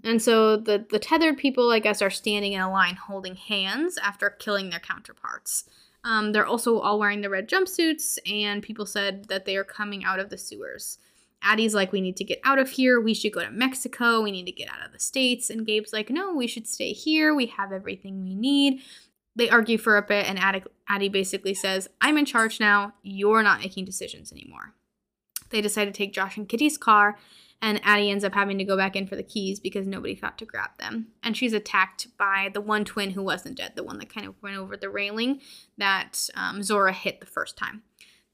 S1: And so the the tethered people I guess are standing in a line holding hands after killing their counterparts. Um, they're also all wearing the red jumpsuits and people said that they are coming out of the sewers. Addie's like, we need to get out of here. We should go to Mexico. We need to get out of the States. And Gabe's like, no, we should stay here. We have everything we need. They argue for a bit, and Addie, basically says, I'm in charge now. You're not making decisions anymore. They decide to take Josh and Kitty's car, and Addie ends up having to go back in for the keys because nobody thought to grab them. And she's attacked by the one twin who wasn't dead, the one that kind of went over the railing that um, Zora hit the first time.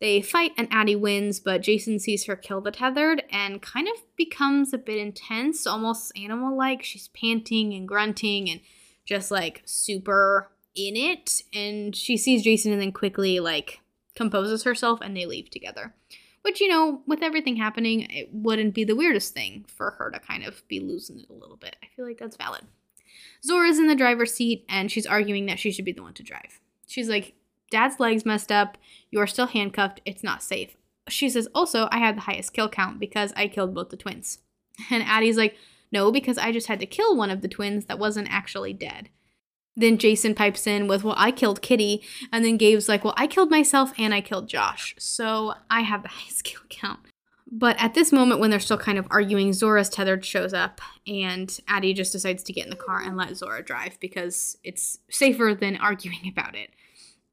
S1: They fight and Addie wins, but Jason sees her kill the tethered and kind of becomes a bit intense, almost animal like. She's panting and grunting and just like super in it. And she sees Jason and then quickly like composes herself and they leave together. Which, you know, with everything happening, it wouldn't be the weirdest thing for her to kind of be losing it a little bit. I feel like that's valid. Zora's in the driver's seat and she's arguing that she should be the one to drive. She's like, Dad's leg's messed up. You are still handcuffed. It's not safe. She says, Also, I had the highest kill count because I killed both the twins. And Addie's like, No, because I just had to kill one of the twins that wasn't actually dead. Then Jason pipes in with, Well, I killed Kitty. And then Gabe's like, Well, I killed myself and I killed Josh. So I have the highest kill count. But at this moment, when they're still kind of arguing, Zora's tethered shows up, and Addie just decides to get in the car and let Zora drive because it's safer than arguing about it.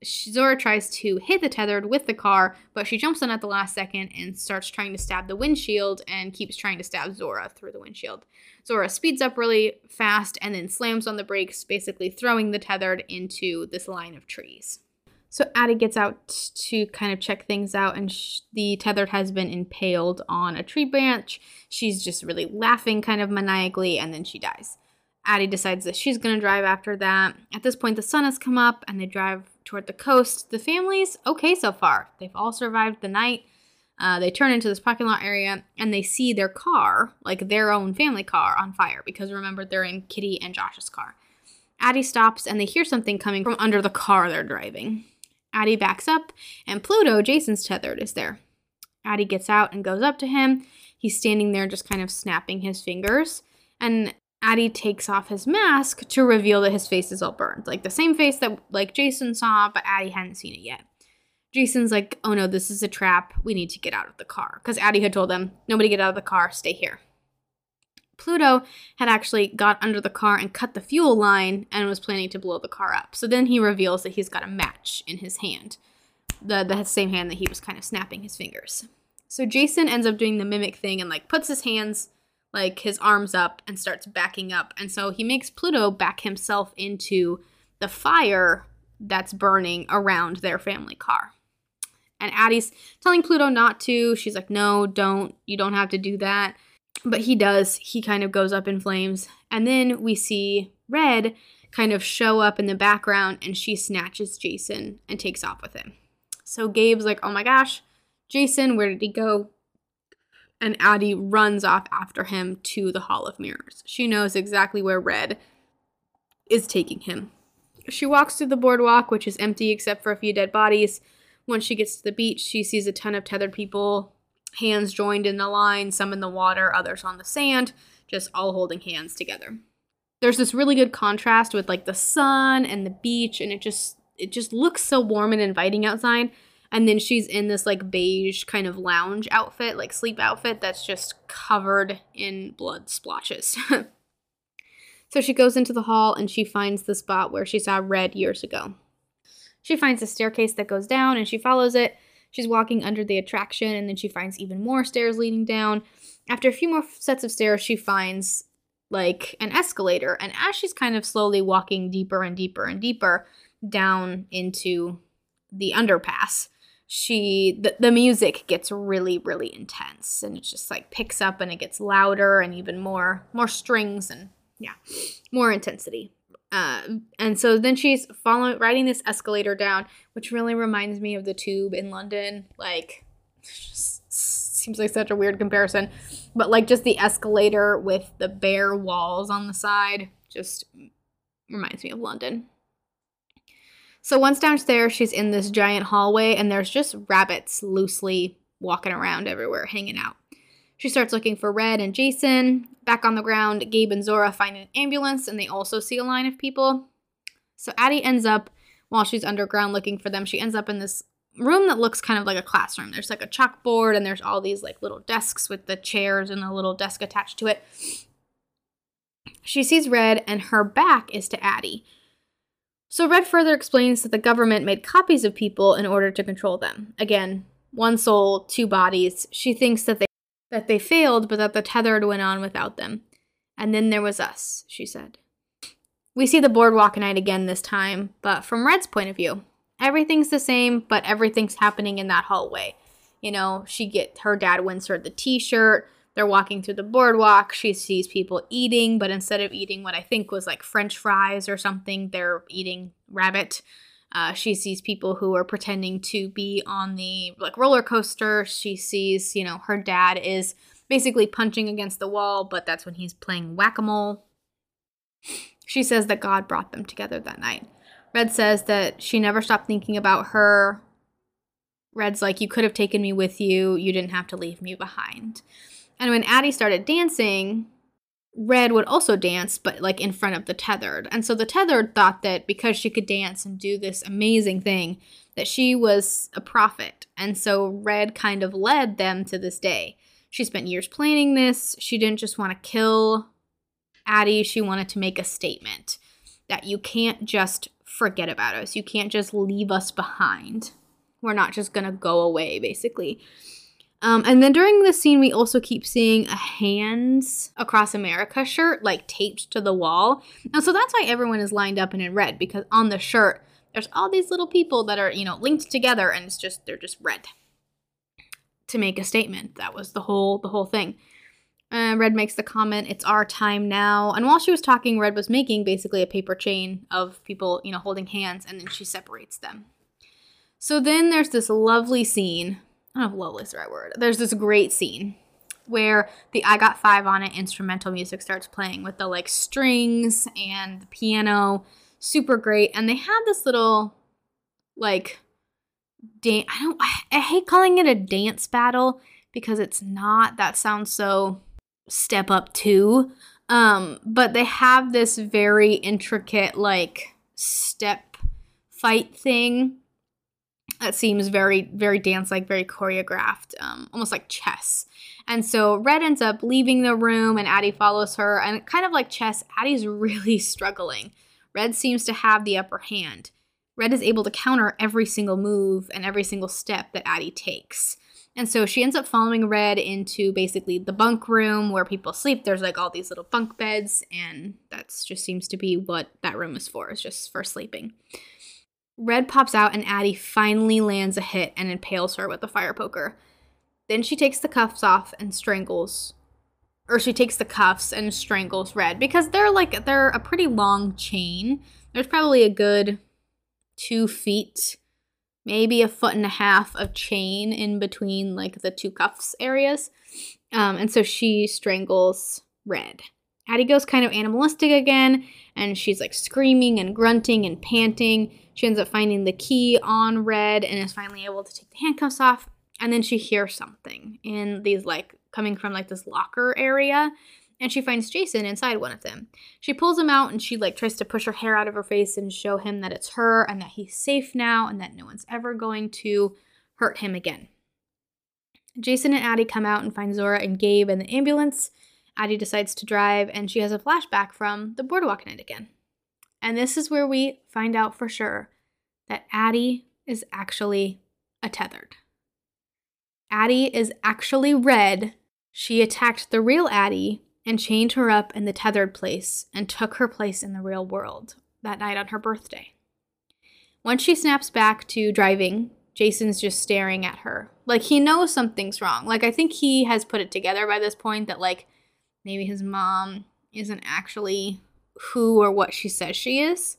S1: Zora tries to hit the tethered with the car, but she jumps in at the last second and starts trying to stab the windshield and keeps trying to stab Zora through the windshield. Zora speeds up really fast and then slams on the brakes, basically throwing the tethered into this line of trees. So Addie gets out to kind of check things out, and sh- the tethered has been impaled on a tree branch. She's just really laughing kind of maniacally, and then she dies. Addie decides that she's going to drive after that. At this point, the sun has come up, and they drive toward the coast. The family's okay so far. They've all survived the night. Uh, they turn into this parking lot area and they see their car, like their own family car, on fire because remember, they're in Kitty and Josh's car. Addie stops and they hear something coming from under the car they're driving. Addie backs up and Pluto, Jason's tethered, is there. Addie gets out and goes up to him. He's standing there just kind of snapping his fingers. And Addie takes off his mask to reveal that his face is all burned. Like the same face that like Jason saw, but Addie hadn't seen it yet. Jason's like, oh no, this is a trap. We need to get out of the car. Because Addie had told them, nobody get out of the car, stay here. Pluto had actually got under the car and cut the fuel line and was planning to blow the car up. So then he reveals that he's got a match in his hand. The, the same hand that he was kind of snapping his fingers. So Jason ends up doing the mimic thing and like puts his hands like his arms up and starts backing up. And so he makes Pluto back himself into the fire that's burning around their family car. And Addie's telling Pluto not to. She's like, no, don't. You don't have to do that. But he does. He kind of goes up in flames. And then we see Red kind of show up in the background and she snatches Jason and takes off with him. So Gabe's like, oh my gosh, Jason, where did he go? And Addie runs off after him to the Hall of Mirrors. She knows exactly where Red is taking him. She walks through the boardwalk, which is empty except for a few dead bodies. Once she gets to the beach, she sees a ton of tethered people, hands joined in a line, some in the water, others on the sand, just all holding hands together. There's this really good contrast with like the sun and the beach, and it just it just looks so warm and inviting outside and then she's in this like beige kind of lounge outfit, like sleep outfit that's just covered in blood splotches. so she goes into the hall and she finds the spot where she saw Red years ago. She finds a staircase that goes down and she follows it. She's walking under the attraction and then she finds even more stairs leading down. After a few more sets of stairs, she finds like an escalator. And as she's kind of slowly walking deeper and deeper and deeper down into the underpass, she the, the music gets really really intense and it just like picks up and it gets louder and even more more strings and yeah more intensity. Uh, and so then she's following riding this escalator down which really reminds me of the tube in london. Like seems like such a weird comparison. But like just the escalator with the bare walls on the side just reminds me of london so once downstairs, she's in this giant hallway, and there's just rabbits loosely walking around everywhere, hanging out. She starts looking for Red and Jason. Back on the ground, Gabe and Zora find an ambulance, and they also see a line of people. So Addie ends up, while she's underground looking for them, she ends up in this room that looks kind of like a classroom. There's like a chalkboard, and there's all these like little desks with the chairs and a little desk attached to it. She sees Red, and her back is to Addie. So Red further explains that the government made copies of people in order to control them. Again, one soul, two bodies. She thinks that they that they failed, but that the tethered went on without them. And then there was us, she said. We see the boardwalk night again this time, but from Red's point of view. Everything's the same, but everything's happening in that hallway. You know, she get her dad wins her the t-shirt. They're walking through the boardwalk. She sees people eating, but instead of eating what I think was like French fries or something, they're eating rabbit. Uh, she sees people who are pretending to be on the like roller coaster. She sees, you know, her dad is basically punching against the wall, but that's when he's playing whack a mole. She says that God brought them together that night. Red says that she never stopped thinking about her. Red's like, You could have taken me with you. You didn't have to leave me behind. And when Addie started dancing, Red would also dance, but like in front of the tethered. And so the tethered thought that because she could dance and do this amazing thing, that she was a prophet. And so Red kind of led them to this day. She spent years planning this. She didn't just want to kill Addie, she wanted to make a statement that you can't just forget about us. You can't just leave us behind. We're not just going to go away, basically. Um, and then during the scene, we also keep seeing a Hands Across America shirt like taped to the wall. And so that's why everyone is lined up and in red because on the shirt, there's all these little people that are, you know, linked together and it's just, they're just red to make a statement. That was the whole, the whole thing. Uh, Red makes the comment, it's our time now. And while she was talking, Red was making basically a paper chain of people, you know, holding hands and then she separates them. So then there's this lovely scene I don't know if lovely is the right word. There's this great scene where the I Got Five on It instrumental music starts playing with the like strings and the piano. Super great. And they have this little like dance. I don't, I hate calling it a dance battle because it's not. That sounds so step up two. Um, but they have this very intricate like step fight thing that seems very very dance like very choreographed um, almost like chess. And so red ends up leaving the room and addie follows her and kind of like chess addie's really struggling. Red seems to have the upper hand. Red is able to counter every single move and every single step that addie takes. And so she ends up following red into basically the bunk room where people sleep. There's like all these little bunk beds and that just seems to be what that room is for it's just for sleeping Red pops out and Addie finally lands a hit and impales her with a fire poker. Then she takes the cuffs off and strangles or she takes the cuffs and strangles Red because they're like they're a pretty long chain. There's probably a good two feet, maybe a foot and a half of chain in between like the two cuffs areas. Um, and so she strangles Red. Addie goes kind of animalistic again, and she's like screaming and grunting and panting. She ends up finding the key on Red and is finally able to take the handcuffs off. And then she hears something in these, like, coming from like this locker area. And she finds Jason inside one of them. She pulls him out and she, like, tries to push her hair out of her face and show him that it's her and that he's safe now and that no one's ever going to hurt him again. Jason and Addie come out and find Zora and Gabe in the ambulance. Addie decides to drive and she has a flashback from the boardwalk night again. And this is where we find out for sure that Addie is actually a tethered. Addie is actually Red. She attacked the real Addie and chained her up in the tethered place and took her place in the real world that night on her birthday. Once she snaps back to driving, Jason's just staring at her. Like he knows something's wrong. Like I think he has put it together by this point that like maybe his mom isn't actually who or what she says she is.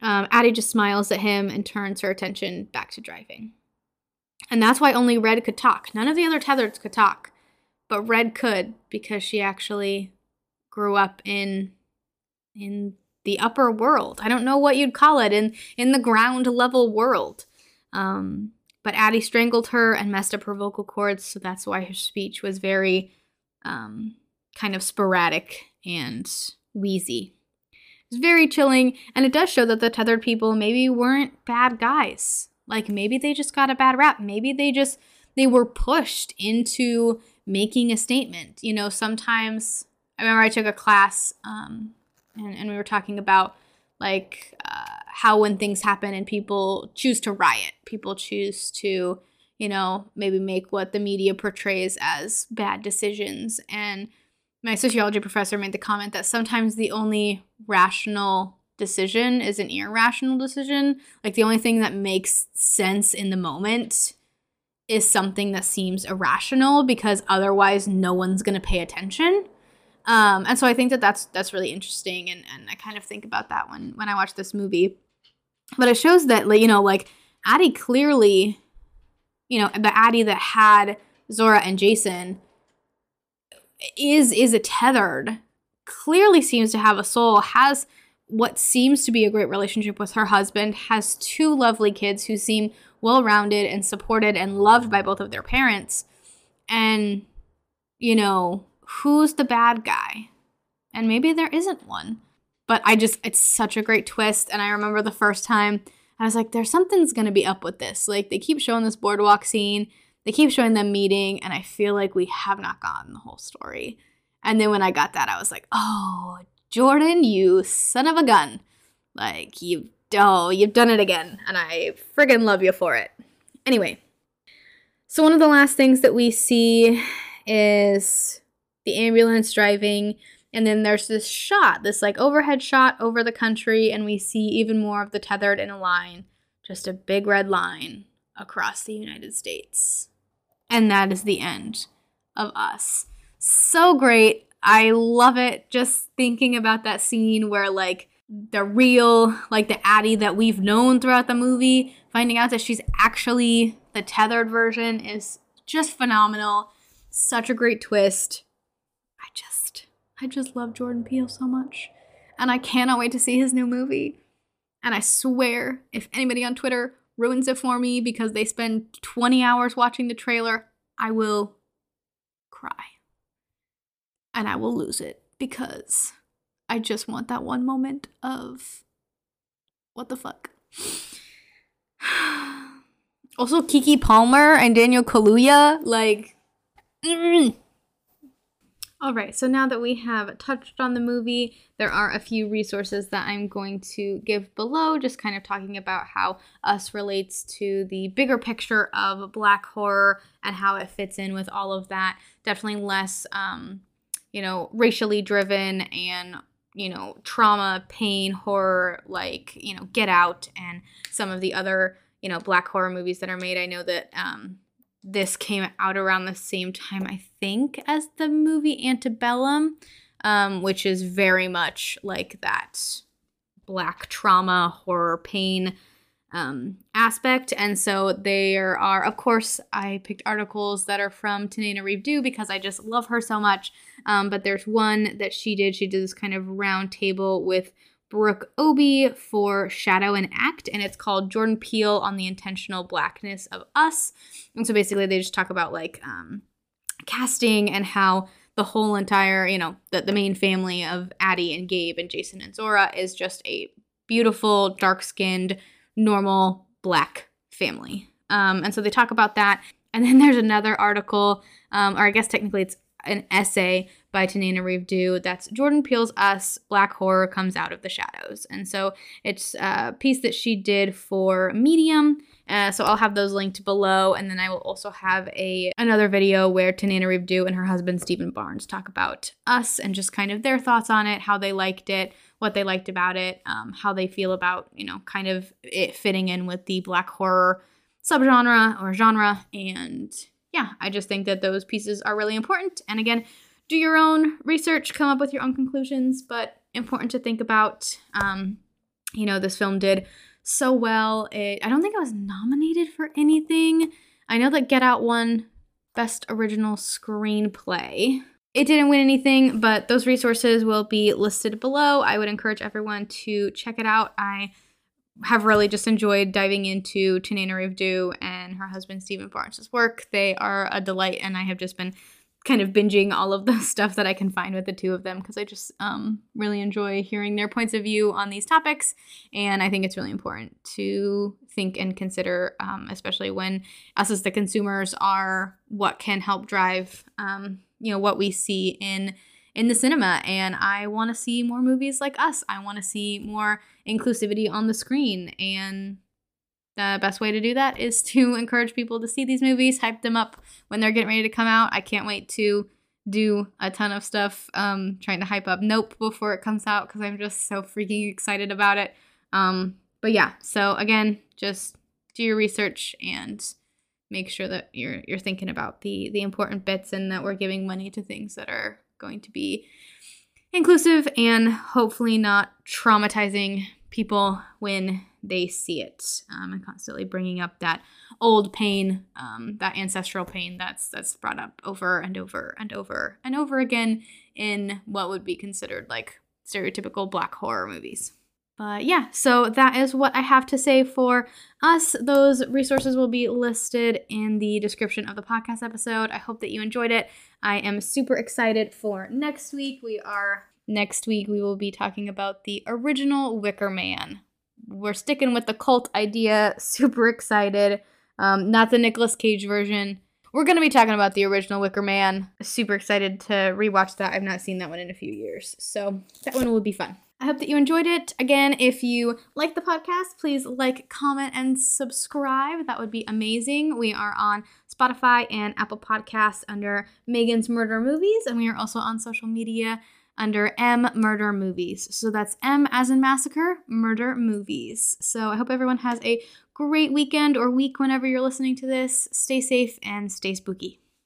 S1: Um, Addie just smiles at him and turns her attention back to driving. And that's why only Red could talk. None of the other tethers could talk, but Red could because she actually grew up in in the upper world. I don't know what you'd call it in in the ground level world. Um, but Addie strangled her and messed up her vocal cords, so that's why her speech was very um, kind of sporadic and wheezy. It's very chilling, and it does show that the tethered people maybe weren't bad guys. Like maybe they just got a bad rap. Maybe they just they were pushed into making a statement. You know, sometimes I remember I took a class um, and, and we were talking about like uh, how when things happen and people choose to riot, people choose to, you know, maybe make what the media portrays as bad decisions. And my sociology professor made the comment that sometimes the only rational decision is an irrational decision. Like the only thing that makes sense in the moment is something that seems irrational because otherwise no one's going to pay attention. Um, and so I think that that's that's really interesting, and, and I kind of think about that when when I watch this movie. But it shows that like you know like Addie clearly, you know the Addie that had Zora and Jason is is a tethered clearly seems to have a soul has what seems to be a great relationship with her husband has two lovely kids who seem well-rounded and supported and loved by both of their parents and you know who's the bad guy? And maybe there isn't one. But I just, it's such a great twist. And I remember the first time I was like, there's something's going to be up with this. Like, they keep showing this boardwalk scene, they keep showing them meeting, and I feel like we have not gotten the whole story. And then when I got that, I was like, oh, Jordan, you son of a gun. Like, you, oh, you've done it again. And I friggin' love you for it. Anyway, so one of the last things that we see is the ambulance driving, and then there's this shot, this like overhead shot over the country, and we see even more of the tethered in a line, just a big red line across the United States. And that is the end of us. So great. I love it just thinking about that scene where like the real, like the Addie that we've known throughout the movie, finding out that she's actually the tethered version is just phenomenal. Such a great twist. I just I just love Jordan Peele so much. And I cannot wait to see his new movie. And I swear, if anybody on Twitter ruins it for me because they spend 20 hours watching the trailer, I will cry. And I will lose it because I just want that one moment of what the fuck. also, Keke Palmer and Daniel Kaluuya, like, mm, all right, so now that we have touched on the movie, there are a few resources that I'm going to give below, just kind of talking about how Us relates to the bigger picture of black horror and how it fits in with all of that. Definitely less, um, you know, racially driven and you know, trauma, pain, horror, like, you know, Get Out and some of the other, you know, black horror movies that are made. I know that um, this came out around the same time, I think, as the movie Antebellum, um, which is very much like that black trauma, horror, pain um, aspect. And so there are, of course, I picked articles that are from Tananarive because I just love her so much. Um, but there's one that she did. She did this kind of round table with Brooke Obie for Shadow and Act, and it's called Jordan Peele on the Intentional Blackness of Us. And so basically, they just talk about like um, casting and how the whole entire, you know, the, the main family of Addie and Gabe and Jason and Zora is just a beautiful, dark skinned, normal black family. Um, and so they talk about that. And then there's another article, um, or I guess technically it's an essay by Tananarive that's Jordan Peele's Us Black Horror Comes Out of the Shadows. And so it's a piece that she did for Medium. Uh, so I'll have those linked below, and then I will also have a another video where Tananarive and her husband Steven Barnes talk about Us and just kind of their thoughts on it, how they liked it, what they liked about it, um, how they feel about you know kind of it fitting in with the black horror subgenre or genre, and yeah, I just think that those pieces are really important. And again, do your own research, come up with your own conclusions, but important to think about. Um, you know, this film did so well. It, I don't think it was nominated for anything. I know that Get Out won Best Original Screenplay. It didn't win anything, but those resources will be listed below. I would encourage everyone to check it out. I have really just enjoyed diving into Tananarive and her husband Steven Barnes' work. They are a delight, and I have just been kind of binging all of the stuff that I can find with the two of them because I just um, really enjoy hearing their points of view on these topics. And I think it's really important to think and consider, um, especially when us as the consumers are what can help drive, um, you know, what we see in in the cinema. And I want to see more movies like us. I want to see more inclusivity on the screen and the best way to do that is to encourage people to see these movies, hype them up when they're getting ready to come out. I can't wait to do a ton of stuff um, trying to hype up Nope before it comes out because I'm just so freaking excited about it. Um, but yeah, so again, just do your research and make sure that you're you're thinking about the the important bits and that we're giving money to things that are going to be inclusive and hopefully not traumatizing people when they see it um, and constantly bringing up that old pain um, that ancestral pain that's that's brought up over and over and over and over again in what would be considered like stereotypical black horror movies but yeah, so that is what I have to say for us. Those resources will be listed in the description of the podcast episode. I hope that you enjoyed it. I am super excited for next week. We are next week we will be talking about the original Wicker Man we're sticking with the cult idea. Super excited. Um, not the Nicolas Cage version. We're going to be talking about the original Wicker Man. Super excited to rewatch that. I've not seen that one in a few years. So that one will be fun. I hope that you enjoyed it. Again, if you like the podcast, please like, comment, and subscribe. That would be amazing. We are on Spotify and Apple Podcasts under Meaghan's Murder Movies, and we are also on social media under M Murder Movies. So that's M as in massacre, murder movies. So I hope everyone has a great weekend or week whenever you're listening to this. Stay safe and stay spooky.